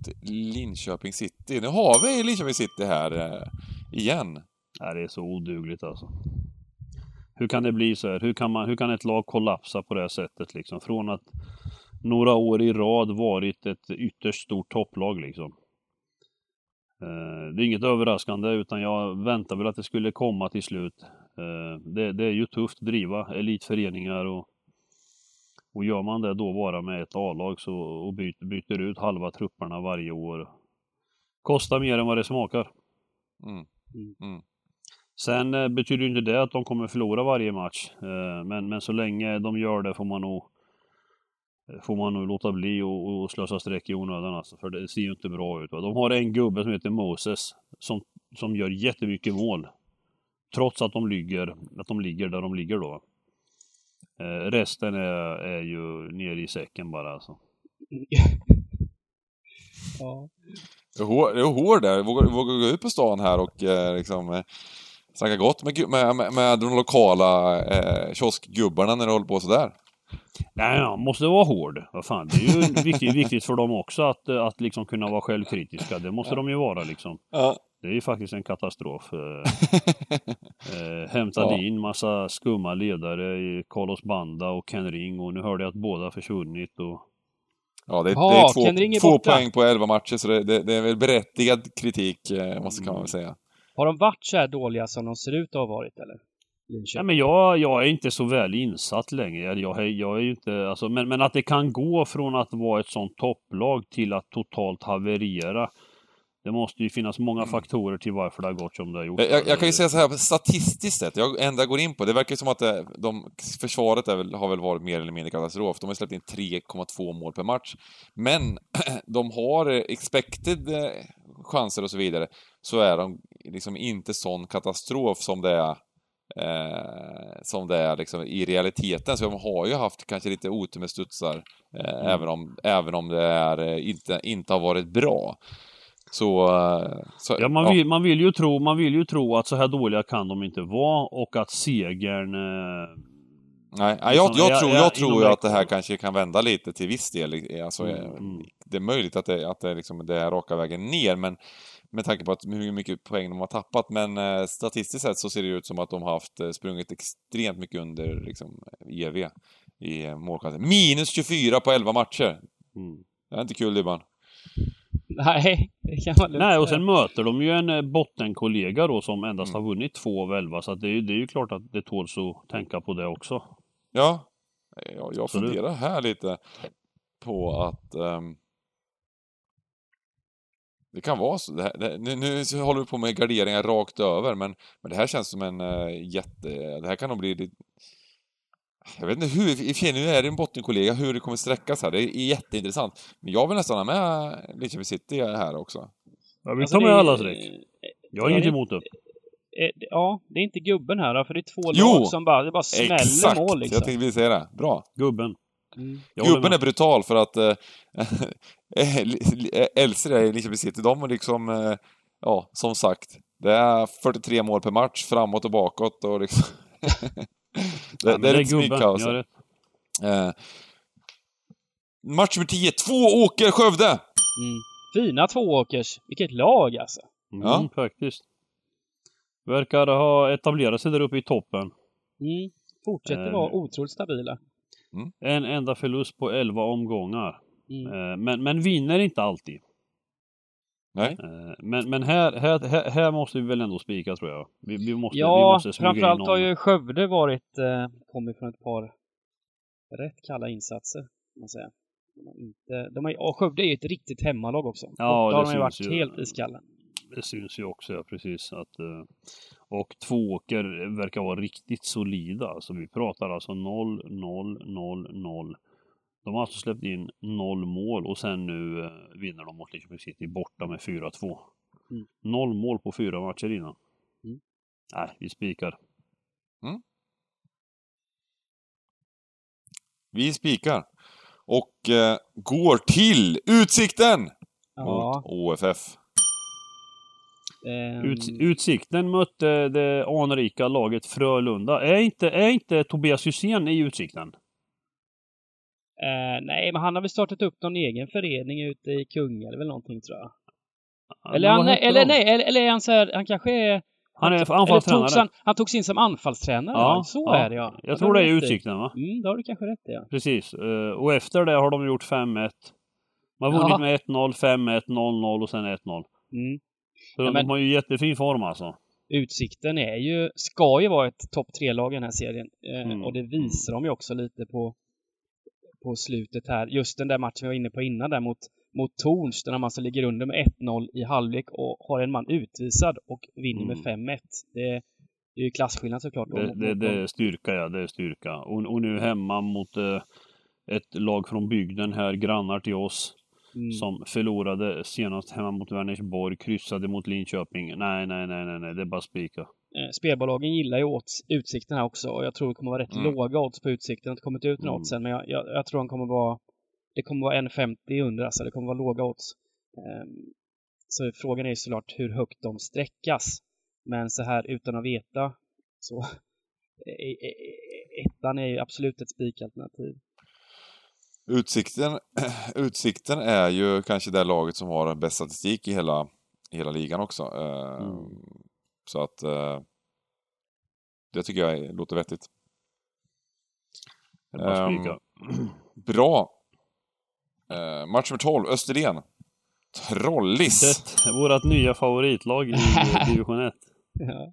Speaker 1: Linköping City. Nu har vi Linköping City här eh, igen.
Speaker 2: Nej, det är så odugligt alltså. Hur kan det bli så här? Hur kan, man, hur kan ett lag kollapsa på det här sättet liksom? Från att några år i rad varit ett ytterst stort topplag liksom. Eh, Det är inget överraskande utan jag väntar väl att det skulle komma till slut. Eh, Det, det är ju tufft att driva elitföreningar och, och gör man det då bara med ett A-lag så, och byter, byter ut halva trupperna varje år. Kostar mer än vad det smakar.
Speaker 1: Mm. Mm.
Speaker 2: Sen eh, betyder ju inte det att de kommer förlora varje match. Eh, men, men så länge de gör det får man nog eh, får man nog låta bli och, och slösa streck i onödan alltså, för det ser ju inte bra ut. Va? De har en gubbe som heter Moses som, som gör jättemycket mål. Trots att de ligger, att de ligger där de ligger då. Eh, resten är, är ju nere i säcken bara alltså.
Speaker 3: ja.
Speaker 1: Det är hår, det är hår där. Vågar, vågar gå ut på stan här och eh, liksom eh, snacka gott med, med, med, med de lokala eh, kioskgubbarna när det håller på sådär.
Speaker 2: Nej, man måste vara hård. Vad fan, det är ju viktigt, viktigt för dem också att, att liksom kunna vara självkritiska. Det måste de ju vara liksom.
Speaker 1: Ja.
Speaker 2: Det är ju faktiskt en katastrof. Eh, eh, hämtade
Speaker 1: Ja.
Speaker 2: in massa skumma ledare i Carlos Banda och Ken Ring och nu hörde jag att båda försvunnit och
Speaker 1: Ja, det, är-
Speaker 3: Ja,
Speaker 1: det är två, två poäng på 11 matcher, så det, det, det är väl berättigad kritik, eh, måste kan man väl säga.
Speaker 3: Har de varit så här dåliga som de ser ut att ha varit eller?
Speaker 2: Nej, men jag, jag är inte så väl insatt längre. Jag, är- jag är ju inte, alltså, men, men att det kan gå från att vara ett sånt topplag till att totalt haverera. Det måste ju finnas många faktorer till varför det har gått som det har gjort.
Speaker 1: Jag, jag kan ju säga så här, statistiskt sett, jag enda går in på, det verkar ju som att det, de, försvaret är väl, har väl varit mer eller mindre katastrof. De har släppt in 3,2 mål per match. Men de har eh, expected eh, chanser och så vidare, så är de liksom inte sån katastrof som det är eh, som det är liksom i realiteten. Så de har ju haft kanske lite otur med studsar, eh, även, om, även om det är, eh, inte, inte har varit bra. Så... eh, så
Speaker 2: Ja, man vill, man, vill ju tro, man vill ju tro att så här dåliga kan de inte vara och att segern... Eh,
Speaker 1: Nej, jag, jag
Speaker 2: ja,
Speaker 1: tror,
Speaker 2: ja,
Speaker 1: jag tror
Speaker 2: inom
Speaker 1: ju att det här kanske kan vända lite till viss del. Alltså,
Speaker 2: Mm, mm.
Speaker 1: Det är möjligt att det, att det, liksom, det är raka vägen ner, men med tanke på att hur mycket poäng de har tappat. Men eh, statistiskt sett så ser det ut som att de har haft eh, sprungit extremt mycket under liksom, EV i eh, målchanser. Minus 24 på 11 matcher!
Speaker 2: mm.
Speaker 1: Det är inte kul Dybban.
Speaker 3: Nej, det kan man
Speaker 2: Nej, och sen möter de ju en eh, bottenkollega då som endast
Speaker 1: Mm.
Speaker 2: har vunnit två av elva. Så att det, är, ju- det är ju klart att det tåls att tänka på det också.
Speaker 1: Ja, jag, jag
Speaker 2: Absolut.
Speaker 1: funderar här lite på att ehm, det kan vara så. Det här, det, nu, nu håller vi på med garderingar rakt över, men, men det här känns som en uh, jätte... Det här kan nog bli... lite- Jag vet inte hur, i och nu är det en bottenkollega, hur det kommer sträckas här. Det är jätteintressant. Men jag vill nästan ha med Linköping City här också.
Speaker 2: Jag vill
Speaker 3: Alltså,
Speaker 2: ta med
Speaker 3: det
Speaker 2: alla streck. Jag har
Speaker 3: är
Speaker 2: inget
Speaker 3: det-
Speaker 2: emot det.
Speaker 3: Eh, det- Ja, det är inte gubben här för det är två
Speaker 1: Jo!
Speaker 3: lag som bara, det bara smäller
Speaker 1: Exakt!
Speaker 3: mål liksom.
Speaker 1: Jag tänkte vi säga det. Bra.
Speaker 2: Gubben.
Speaker 3: Mm.
Speaker 1: Gubben är brutal för att äh, Elfsborg i Linköping City, de är liksom, eh, ja, som sagt, det är 43 mål per match, framåt och bakåt och liksom... det,
Speaker 2: Ja,
Speaker 1: det är lite smygkaos. Eh, match nummer 10, två Åker Skövde!
Speaker 3: Mm. Fina tvååkers. Vilket lag alltså.
Speaker 2: Mm,
Speaker 1: Ja.
Speaker 2: faktiskt. Verkar ha etablerat sig där uppe i toppen.
Speaker 3: Mm. Fortsätter
Speaker 2: Eh.
Speaker 3: vara otroligt stabila.
Speaker 2: En enda förlust på 11 omgångar.
Speaker 3: Mm.
Speaker 2: Eh, Men, men vinner inte alltid.
Speaker 1: Nej.
Speaker 2: Eh, Men, men här, här, här, måste vi väl ändå spika tror jag. Vi, vi måste, vi
Speaker 3: Ja,
Speaker 2: måste smyga in
Speaker 3: framförallt har ju Skövde varit, eh, kommit från ett par rätt kalla insatser, kan man säga. De har inte, de har, och Skövde är ju ett riktigt hemmalag också.
Speaker 2: Ja,
Speaker 3: och då har
Speaker 2: det
Speaker 3: de ju varit
Speaker 2: ju.
Speaker 3: helt iskalla.
Speaker 2: Det syns ju också, ja precis. Att, och Tvååker verkar vara riktigt solida. Alltså vi pratar alltså 0, 0, 0, 0. De har alltså släppt in 0 mål och sen nu eh, vinner de mot Linköping City borta med 4-2.
Speaker 3: Mm.
Speaker 2: Noll mål på fyra matcher innan.
Speaker 3: Mm.
Speaker 2: Nej, vi spikar.
Speaker 1: Vi spikar. Och eh, går till Utsikten!
Speaker 3: Ja,
Speaker 1: Mot OFF.
Speaker 3: ehm,
Speaker 2: Ut, utsikten mötte det anrika laget Frölunda. Är inte, är inte Tobias Hysén i Utsikten?
Speaker 3: Eh, nej, men han har väl startat upp någon egen förening ute i Kungälv eller någonting tror jag.
Speaker 2: Ja,
Speaker 3: Eller, han, eller nej, eller, eller är han så här, han kanske är...
Speaker 2: Han är anfallstränare.
Speaker 3: togs han, han togs in som anfallstränare, ja. Så är det ja. Ja,
Speaker 2: Jag tror det är. Utsikten va?
Speaker 3: Mm, det har du kanske rätt i ja.
Speaker 2: Precis. Eh, Och efter det har de gjort 5-1. Man har
Speaker 3: Ja.
Speaker 2: vunnit med 1-0, 5-1, 0-0 och sen 1-0.
Speaker 3: Mm.
Speaker 2: Så
Speaker 3: Ja,
Speaker 2: de,
Speaker 3: men-
Speaker 2: de har ju jättefin form alltså.
Speaker 3: Utsikten är ju, ska ju vara ett topp tre-lag i den här serien. Eh,
Speaker 2: Mm.
Speaker 3: Och det visar de ju också lite på, på slutet här. Just den där matchen vi var inne på innan där mot, mot Torns, där de alltså ligger under med 1-0 i halvlek och har en man utvisad och vinner med 5-1. Det, det är ju klasskillnad såklart.
Speaker 2: Det, det, det är styrka ja, det är styrka. Och, och nu hemma mot eh, ett lag från bygden här, grannar till oss.
Speaker 3: Mm.
Speaker 2: Som förlorade senast hemma mot Vänersborg, kryssade mot Linköping. Nej, nej, nej, nej, nej, det är bara spika.
Speaker 3: Eh, Spelbolagen gillar ju åt utsikten här också och jag tror det kommer vara rätt
Speaker 1: Mm.
Speaker 3: låga odds på utsikten. Det har inte ut några
Speaker 2: Mm.
Speaker 3: odds än men jag, jag, jag tror de kommer vara det kommer vara 1,50 under alltså. Det kommer vara låga odds. Ehm, så frågan är ju såklart hur högt de sträckas. Men så här utan att veta så e- e- e- ettan är ju absolut ett spikalternativ.
Speaker 1: Utsikten, Utsikten är ju kanske det laget som har bäst statistik i hela, hela ligan också. Eh,
Speaker 2: Mm.
Speaker 1: Så att eh, det tycker jag är- låter vettigt.
Speaker 2: Spika.
Speaker 1: Bra! Eh, match nummer 12, Österlen. Trollis!
Speaker 2: Det, vårat nya favoritlag i division 1.
Speaker 3: Ja.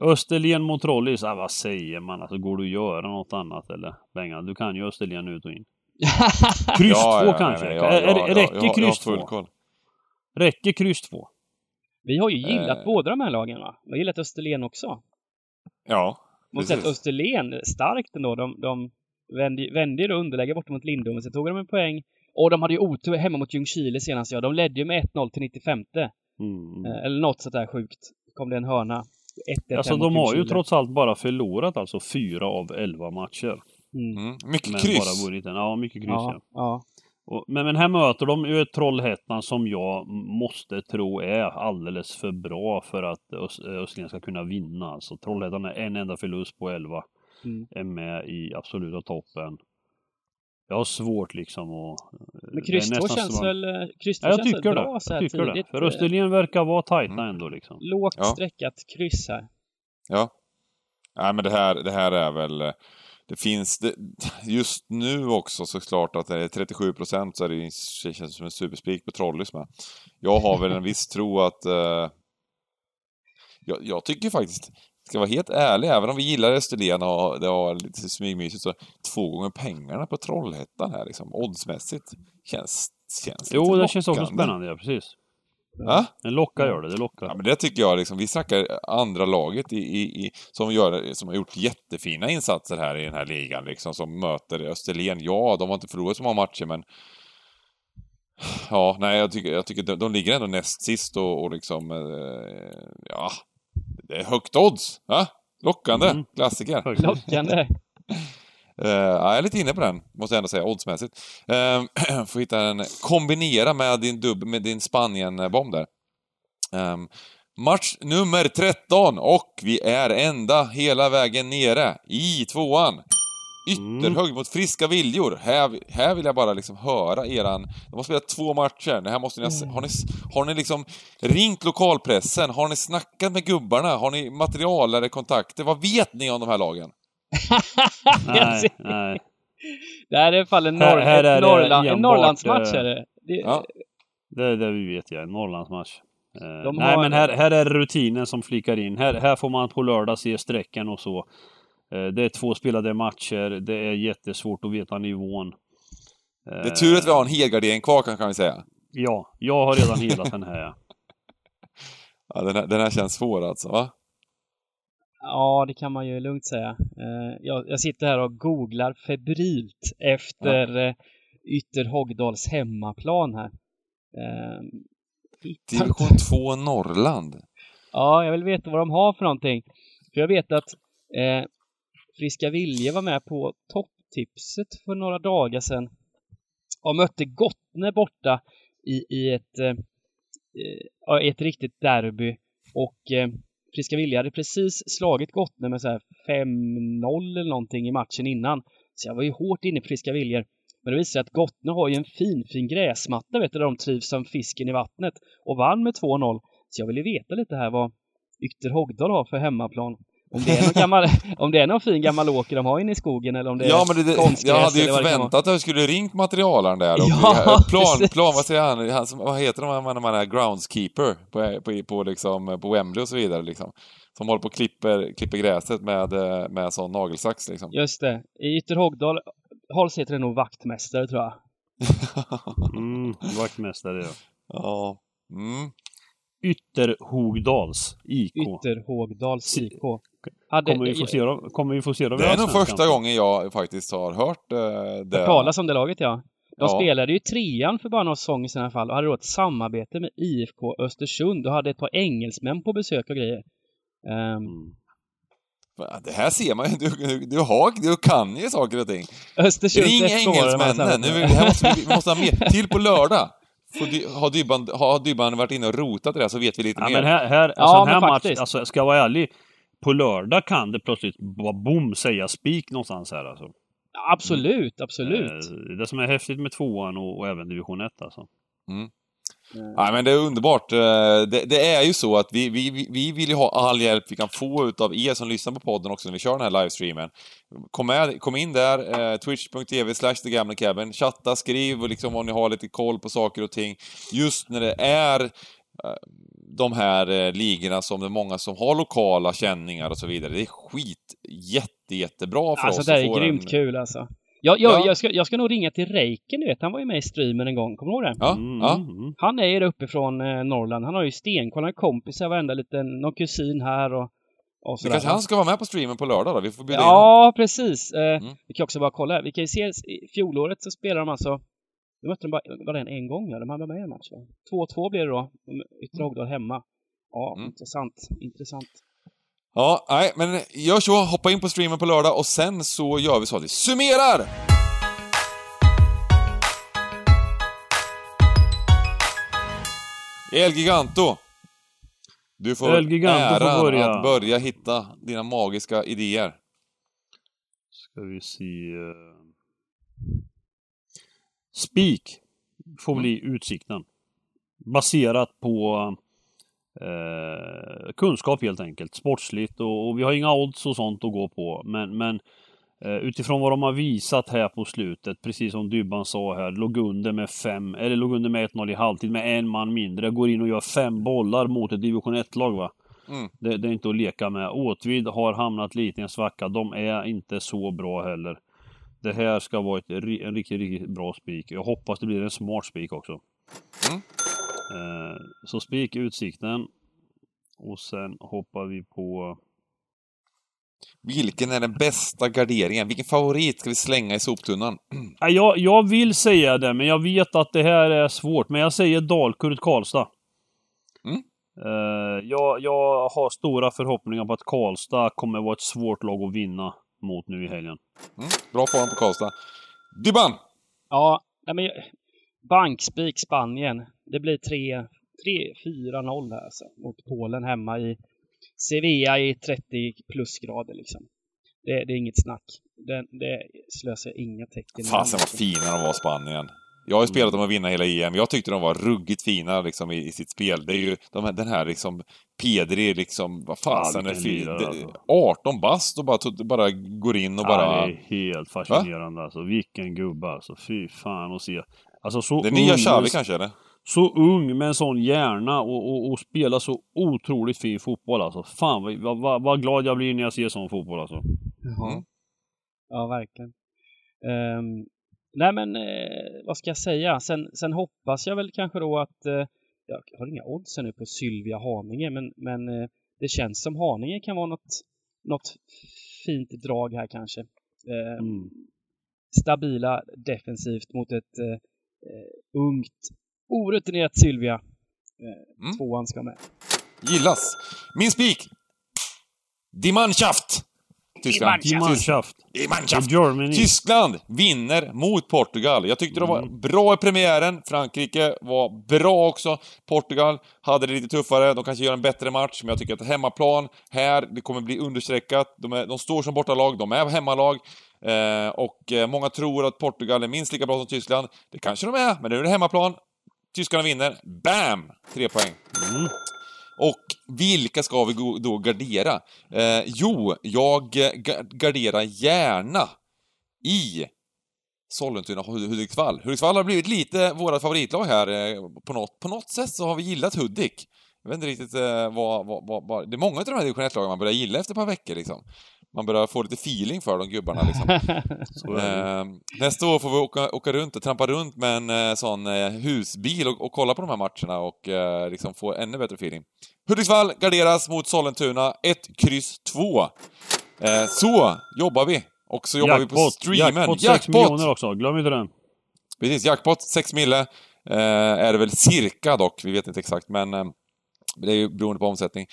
Speaker 2: Österlen mot Trollis, ah, vad säger man? Alltså, går du att göra något annat eller? Bengan, du kan ju Österlen ut och in. Kryss
Speaker 1: Ja,
Speaker 2: två
Speaker 1: ja,
Speaker 2: kanske?
Speaker 1: ja, ja, ja,
Speaker 2: räcker kryss
Speaker 1: full
Speaker 2: två?
Speaker 1: koll.
Speaker 2: Räcker kryss två?
Speaker 3: Vi har ju gillat
Speaker 1: Eh.
Speaker 3: båda de här lagen va? Vi har gillat Österlen också.
Speaker 1: Ja,
Speaker 3: Måste säga att. Österlen, starkt ändå. De, de vände, vände ju då underläge borta mot Lindom, men sen tog de en poäng. Och de hade ju otur hemma mot Ljungskile senast, ja. De ledde ju med 1-0 till 95.
Speaker 2: Mm.
Speaker 3: Eh, Eller något sånt där sjukt. Kom det en hörna. 1-1
Speaker 2: Alltså de har ju trots allt bara förlorat alltså fyra av elva matcher.
Speaker 3: Mm.
Speaker 1: Mm. Mycket
Speaker 2: Men
Speaker 1: kryss.
Speaker 2: bara vunnit en. Ja, mycket kryss ja.
Speaker 3: Ja, ja.
Speaker 2: Och, men, men här möter de ju ett Trollhättan som jag måste tro är alldeles för bra för att Ös- Österlen ska kunna vinna. Alltså Trollhättan är en enda förlust på 11.
Speaker 3: Mm.
Speaker 2: Är med i absoluta toppen. Jag har svårt liksom att...
Speaker 3: Men kryss
Speaker 2: det är
Speaker 3: 2
Speaker 2: nästan
Speaker 3: känns
Speaker 2: som-
Speaker 3: väl, eh, kryss 2
Speaker 2: Ja, jag
Speaker 3: känns
Speaker 2: tycker
Speaker 3: väl
Speaker 2: det.
Speaker 3: bra så här
Speaker 2: Jag tycker det.
Speaker 3: tidigt.
Speaker 2: För
Speaker 3: Eh,
Speaker 2: Österlen verkar vara tajta
Speaker 1: Mm.
Speaker 2: ändå liksom.
Speaker 3: Lågt
Speaker 1: Ja.
Speaker 3: streckat kryss här.
Speaker 1: Ja. Nej men det här, det här är väl... Det finns... Det, just nu också såklart att det är 37 procent så är det, det känns som en superspik på Trollis med. Jag har väl en viss tro att... eh, jag, jag tycker faktiskt, ska vara helt ärlig, även om vi gillar Österlen och det var lite smygmysigt så två gånger pengarna på Trollhättan här liksom, oddsmässigt, känns, känns
Speaker 2: Jo, det känns också
Speaker 1: lockande.
Speaker 2: spännande, ja precis.
Speaker 1: Va?
Speaker 2: Det lockar gör det, det lockar.
Speaker 1: Ja, men det tycker jag liksom, vi snackar andra laget i, i, i, som, gör, som har gjort jättefina insatser här i den här ligan liksom, som möter Österlen. Ja, de har inte förlorat så många matcher, men Ja, nej, jag tycker, jag tycker de, de ligger ändå näst sist och, och liksom, eh, ja, det är högt odds. Va? Lockande,
Speaker 2: Mm.
Speaker 1: klassiker.
Speaker 3: Lockande.
Speaker 1: Eh, ja, jag är lite inne på den, måste jag ändå säga, oddsmässigt. Uh, får hitta en, kombinera med din dubb, med din Spanien-bomb där. Ehm, match nummer 13 och vi är ända hela vägen nere i tvåan. Ytterhöjd mot friska viljor. Här, här vill jag bara liksom höra eran... De har spelat två matcher. Det här måste ni ha, har, ni, har ni liksom ringt lokalpressen? Har ni snackat med gubbarna? Har ni material eller kontakter? Vad vet ni om de här lagen?
Speaker 2: Nej, nej.
Speaker 3: Det här är i alla fall en,
Speaker 2: Här-
Speaker 3: norr,
Speaker 2: här är
Speaker 3: ett
Speaker 2: det
Speaker 3: Norrland, en Norrlandsmatch.
Speaker 2: eh,
Speaker 3: Är det. Det,
Speaker 1: Ja.
Speaker 2: Det, det vi vet jag, en Norrlandsmatch.
Speaker 3: De
Speaker 2: nej
Speaker 3: har-
Speaker 2: men här, här är rutinen som flikar in. Här, här får man på lördag se strecken och så. Eh, det är två spelade matcher, det är jättesvårt att veta nivån.
Speaker 1: Det är tur att vi har en helgardering kvar kan kan vi säga.
Speaker 2: Ja, jag har redan helat den här. ja.
Speaker 1: Ja, den, här, den här känns svår alltså, va?
Speaker 3: Ja, det kan man ju lugnt säga. Eh, jag, jag sitter här och googlar febrilt efter ja. Ytterhogdals hemmaplan här. Eh,
Speaker 1: Division 2 Norrland.
Speaker 3: Ja, jag vill veta vad de har för någonting. För jag vet att eh, Friska Vilje var med på topptipset för några dagar sedan och mötte Gottne borta i, i ett, eh, eh, ett riktigt derby. Och eh, Friska Vilja hade precis slagit Gottne med så här 5-0 eller någonting i matchen innan. Så jag var ju hårt inne på Friska Viljor. Men det visade sig att Gottne har ju en fin, fin gräsmatta, vet du, där de trivs som fisken i vattnet. Och vann med 2-0. Så jag vill ju veta lite här vad Ytter Hogdal har för hemmaplan. Om det, är någon gammal, om det är någon fin gammal åker de har inne i skogen eller om det är
Speaker 1: Ja, men det, det,
Speaker 3: konstgräs
Speaker 1: jag hade ju förväntat att jag skulle ringt materialaren där. Och
Speaker 3: Ja,
Speaker 1: plan,
Speaker 3: precis.
Speaker 1: plan, vad säger han? han som, vad heter de när man är groundskeeper på, på, på, liksom, på Wembley och så vidare liksom. Som håller på och klipper, klipper gräset med, eh, med sån nagelsax liksom.
Speaker 3: Just det. I Ytterhogdal Hals heter det nog vaktmästare tror jag.
Speaker 2: Mm, vaktmästare ja.
Speaker 1: ja. Mm.
Speaker 2: Ytterhogdals IK.
Speaker 3: Ytterhogdals IK.
Speaker 2: Kommer vi få se dem, kommer vi få se dem
Speaker 1: Det är nog första gången jag faktiskt har hört eh, det.
Speaker 3: Hört talas om det laget ja. De
Speaker 1: Ja.
Speaker 3: spelade ju trean för bara några säsonger sedan i alla fall och hade då ett samarbete med IFK Östersund och hade ett par engelsmän på besök och grejer. Ehm,
Speaker 2: Mm.
Speaker 1: Det här ser man ju. Du, du, du, har, du kan ju saker och ting.
Speaker 3: Östersunds
Speaker 1: Ring engelsmännen! Nu, här måste, vi vi måste ha mer. Till på lördag! Dy, har, Dybban, har Dybban varit inne och rotat i det här så vet vi lite
Speaker 2: Ja
Speaker 1: mer.
Speaker 2: men här, här,
Speaker 3: Ja,
Speaker 2: alltså,
Speaker 3: men
Speaker 2: här match, alltså ska jag vara ärlig. På lördag kan det plötsligt bara boom säga spik någonstans här alltså.
Speaker 3: Absolut, absolut.
Speaker 2: Eh, Det som är häftigt med tvåan och, och även division 1 alltså.
Speaker 1: Nej, men det är underbart. Eh, Det, det är ju så att vi, vi, vi- vi vill ju ha all hjälp vi kan få utav er som lyssnar på podden också när vi kör den här livestreamen. Kom, med, kom in där, eh, twitch.tv slash thegambling chatta, skriv och liksom om ni har lite koll på saker och ting. Just när det är eh, de här eh, ligorna som det är många som har lokala känningar och så vidare. Det är skit jätte, jättebra för
Speaker 3: alltså,
Speaker 1: oss
Speaker 3: det
Speaker 1: att
Speaker 3: är grymt
Speaker 1: en...
Speaker 3: kul alltså. Jag, jag,
Speaker 1: Ja.
Speaker 3: jag, ska, jag ska nog ringa till Reiken, du vet. Han var ju med i streamen en gång. Kommer du ihåg det?
Speaker 1: Ja,
Speaker 2: Mm,
Speaker 1: ja.
Speaker 2: mm.
Speaker 3: Han är ju där uppifrån eh, Norrland. Han har ju stenkoll. Han har kompisar, varenda liten, någon kusin här och, och
Speaker 1: Det
Speaker 3: sådär.
Speaker 1: kanske han ska vara med på streamen på lördag då? Vi får bjuda in honom.
Speaker 3: Ja, precis. Eh,
Speaker 1: Mm.
Speaker 3: Vi kan också bara kolla. här. Vi kan ju se, fjolåret så spelade de alltså de mötte de bara, det en, en gång? Ja, de hade med i en match va? 2-2 blev det då. Yttre Hogdal hemma. Ja,
Speaker 1: Mm.
Speaker 3: intressant. Intressant.
Speaker 1: Ja, nej, men gör så. Hoppa in på streamen på lördag och sen så gör vi så att vi summerar! El Giganto! Du får
Speaker 2: El Giganto får
Speaker 1: äran
Speaker 2: börja.
Speaker 1: att börja hitta dina magiska idéer.
Speaker 2: Ska vi se... Spik får bli utsikten. Baserat på eh, kunskap helt enkelt. Sportsligt och, och vi har inga odds och sånt att gå på. Men, men eh, utifrån vad de har visat här på slutet, precis som Dybban sa här, låg under med fem, eller låg under med 1-0 i halvtid med en man mindre. Går in och gör fem bollar mot ett division 1-lag va.
Speaker 1: Mm.
Speaker 2: Det, det är inte att leka med. Åtvid har hamnat lite i en svacka. De är inte så bra heller. Det här ska vara ett, en riktigt, riktigt bra spik. Jag hoppas det blir en smart spik också.
Speaker 1: Mm.
Speaker 2: Eh, så spik Utsikten. Och sen hoppar vi på...
Speaker 1: Vilken är den bästa garderingen? Vilken favorit ska vi slänga i soptunnan?
Speaker 2: Jag, jag vill säga det, men jag vet att det här är svårt. Men jag säger Dalkurd Karlstad.
Speaker 1: Mm.
Speaker 2: Eh, jag, jag har stora förhoppningar på att Karlstad kommer vara ett svårt lag att vinna mot nu i helgen.
Speaker 1: Mm. Bra form på Karlstad. Dybban!
Speaker 3: Ja, nej men bankspik Spanien. Det blir 3-4-0 här alltså. Mot Polen hemma i Sevilla i 30 plusgrader liksom. Det, det är inget snack. Det, det slösar inga tecken.
Speaker 1: Fasen vad fina de var, Spanien. Jag har ju spelat dem att vinna hela EM. Jag tyckte de var ruggigt fina liksom, i, i sitt spel. Det är ju de, här- den här liksom Pedri, liksom, vad fasen är det-
Speaker 2: alltså.
Speaker 1: 18 bast och bara, bara går in och
Speaker 2: Ja,
Speaker 1: bara...
Speaker 2: det är helt fascinerande alltså. Vilken gubbe alltså. Fy fan att se. Alltså så
Speaker 1: Det är nya
Speaker 2: ung,
Speaker 1: Xavi
Speaker 2: men-
Speaker 1: kanske, eller?
Speaker 2: Så ung med en sån hjärna och, och, och spela så otroligt fin fotboll alltså. Fan vad, vad, vad, glad jag blir när jag ser sån fotboll alltså.
Speaker 3: Ja,
Speaker 1: Mm.
Speaker 3: ja verkligen. Ehm, nej men, eh, vad ska jag säga? Sen, sen hoppas jag väl kanske då att, eh, jag har inga odds nu på Sylvia Haninge, men, men eh, det känns som Haninge kan vara något, något fint drag här kanske. Ehm,
Speaker 2: Mm.
Speaker 3: Stabila defensivt mot ett eh, eh, ungt, orutinerat Sylvia. Eh,
Speaker 1: Mm.
Speaker 3: Tvåan ska med.
Speaker 1: Gillas. Min spik! Die Mannschaft! Tyskland.
Speaker 2: Die Mannschaft. Och
Speaker 1: Mannschaft! Tyskland vinner mot Portugal. Jag tyckte de var
Speaker 2: Mm.
Speaker 1: bra i premiären. Frankrike var bra också. Portugal hade det lite tuffare. De kanske gör en bättre match, men jag tycker att hemmaplan här, det kommer bli understreckat. De, är, de står som bortalag, de är hemmalag. Eh, och eh, många tror att Portugal är minst lika bra som Tyskland. Det kanske de är, men nu är det hemmaplan. Tyskarna vinner. Bam! Tre poäng.
Speaker 2: Mm.
Speaker 1: Och vilka ska vi då gardera? Eh, jo, jag garderar gärna i Sollentuna och Hudiksvall. Hudiksvall har blivit lite vårat favoritlag här eh, på något, på något sätt så har vi gillat Hudik. Jag vet inte riktigt eh, vad, vad, vad, vad... Det är många av de här division 1-lagen man börjar gilla efter ett par veckor liksom. Man börjar få lite feeling för de gubbarna liksom. Eh, nästa år får vi åka, åka runt och trampa runt med en eh, sån eh, husbil och, och kolla på de här matcherna och eh, liksom få ännu bättre feeling. Hudiksvall garderas mot Sollentuna, 1, kryss 2. Eh, så jobbar vi. Och så jobbar vi på streamen.
Speaker 2: Jackpot 6 miljoner också. Glöm inte den.
Speaker 1: Precis, jackpot 6 mille. Eh, är det väl cirka dock, vi vet inte exakt, men eh, det är ju beroende på omsättning.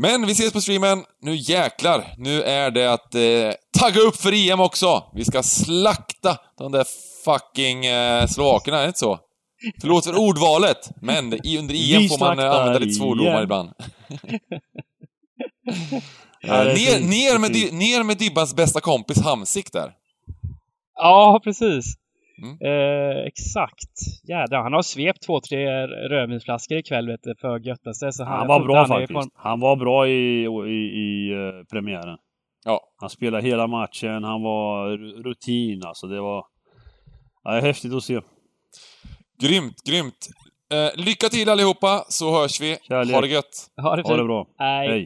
Speaker 1: Men vi ses på streamen. Nu jäklar, nu är det att eh, tagga upp för EM också. Vi ska slakta de där fucking eh, slovakerna, är det inte så? Förlåt för ordvalet, men under EM
Speaker 2: Vi
Speaker 1: får man eh, använda lite svordomar ibland.
Speaker 2: Ja,
Speaker 1: Eh,
Speaker 2: är
Speaker 1: ner, ner, med, ner med Dibbans bästa kompis Hamsik där.
Speaker 3: Ja, precis.
Speaker 1: Mm.
Speaker 3: Eh, exakt. Jädrar, han har svept två, tre rödvinsflaskor ikväll vet du, för att götta sig. Så
Speaker 2: Han
Speaker 3: jag
Speaker 2: var bra
Speaker 3: han
Speaker 2: faktiskt.
Speaker 3: från-
Speaker 2: Han var bra i, i, i eh, premiären.
Speaker 1: Ja.
Speaker 2: Han spelade hela matchen, han var ru- rutin alltså. Det var... Ja, det är häftigt att se.
Speaker 1: Grymt, grymt. Eh, lycka till allihopa, så hörs vi.
Speaker 2: Kärlek.
Speaker 1: Ha det gött!
Speaker 3: Ha det
Speaker 2: Ha det bra.
Speaker 3: Hej.
Speaker 2: Hej.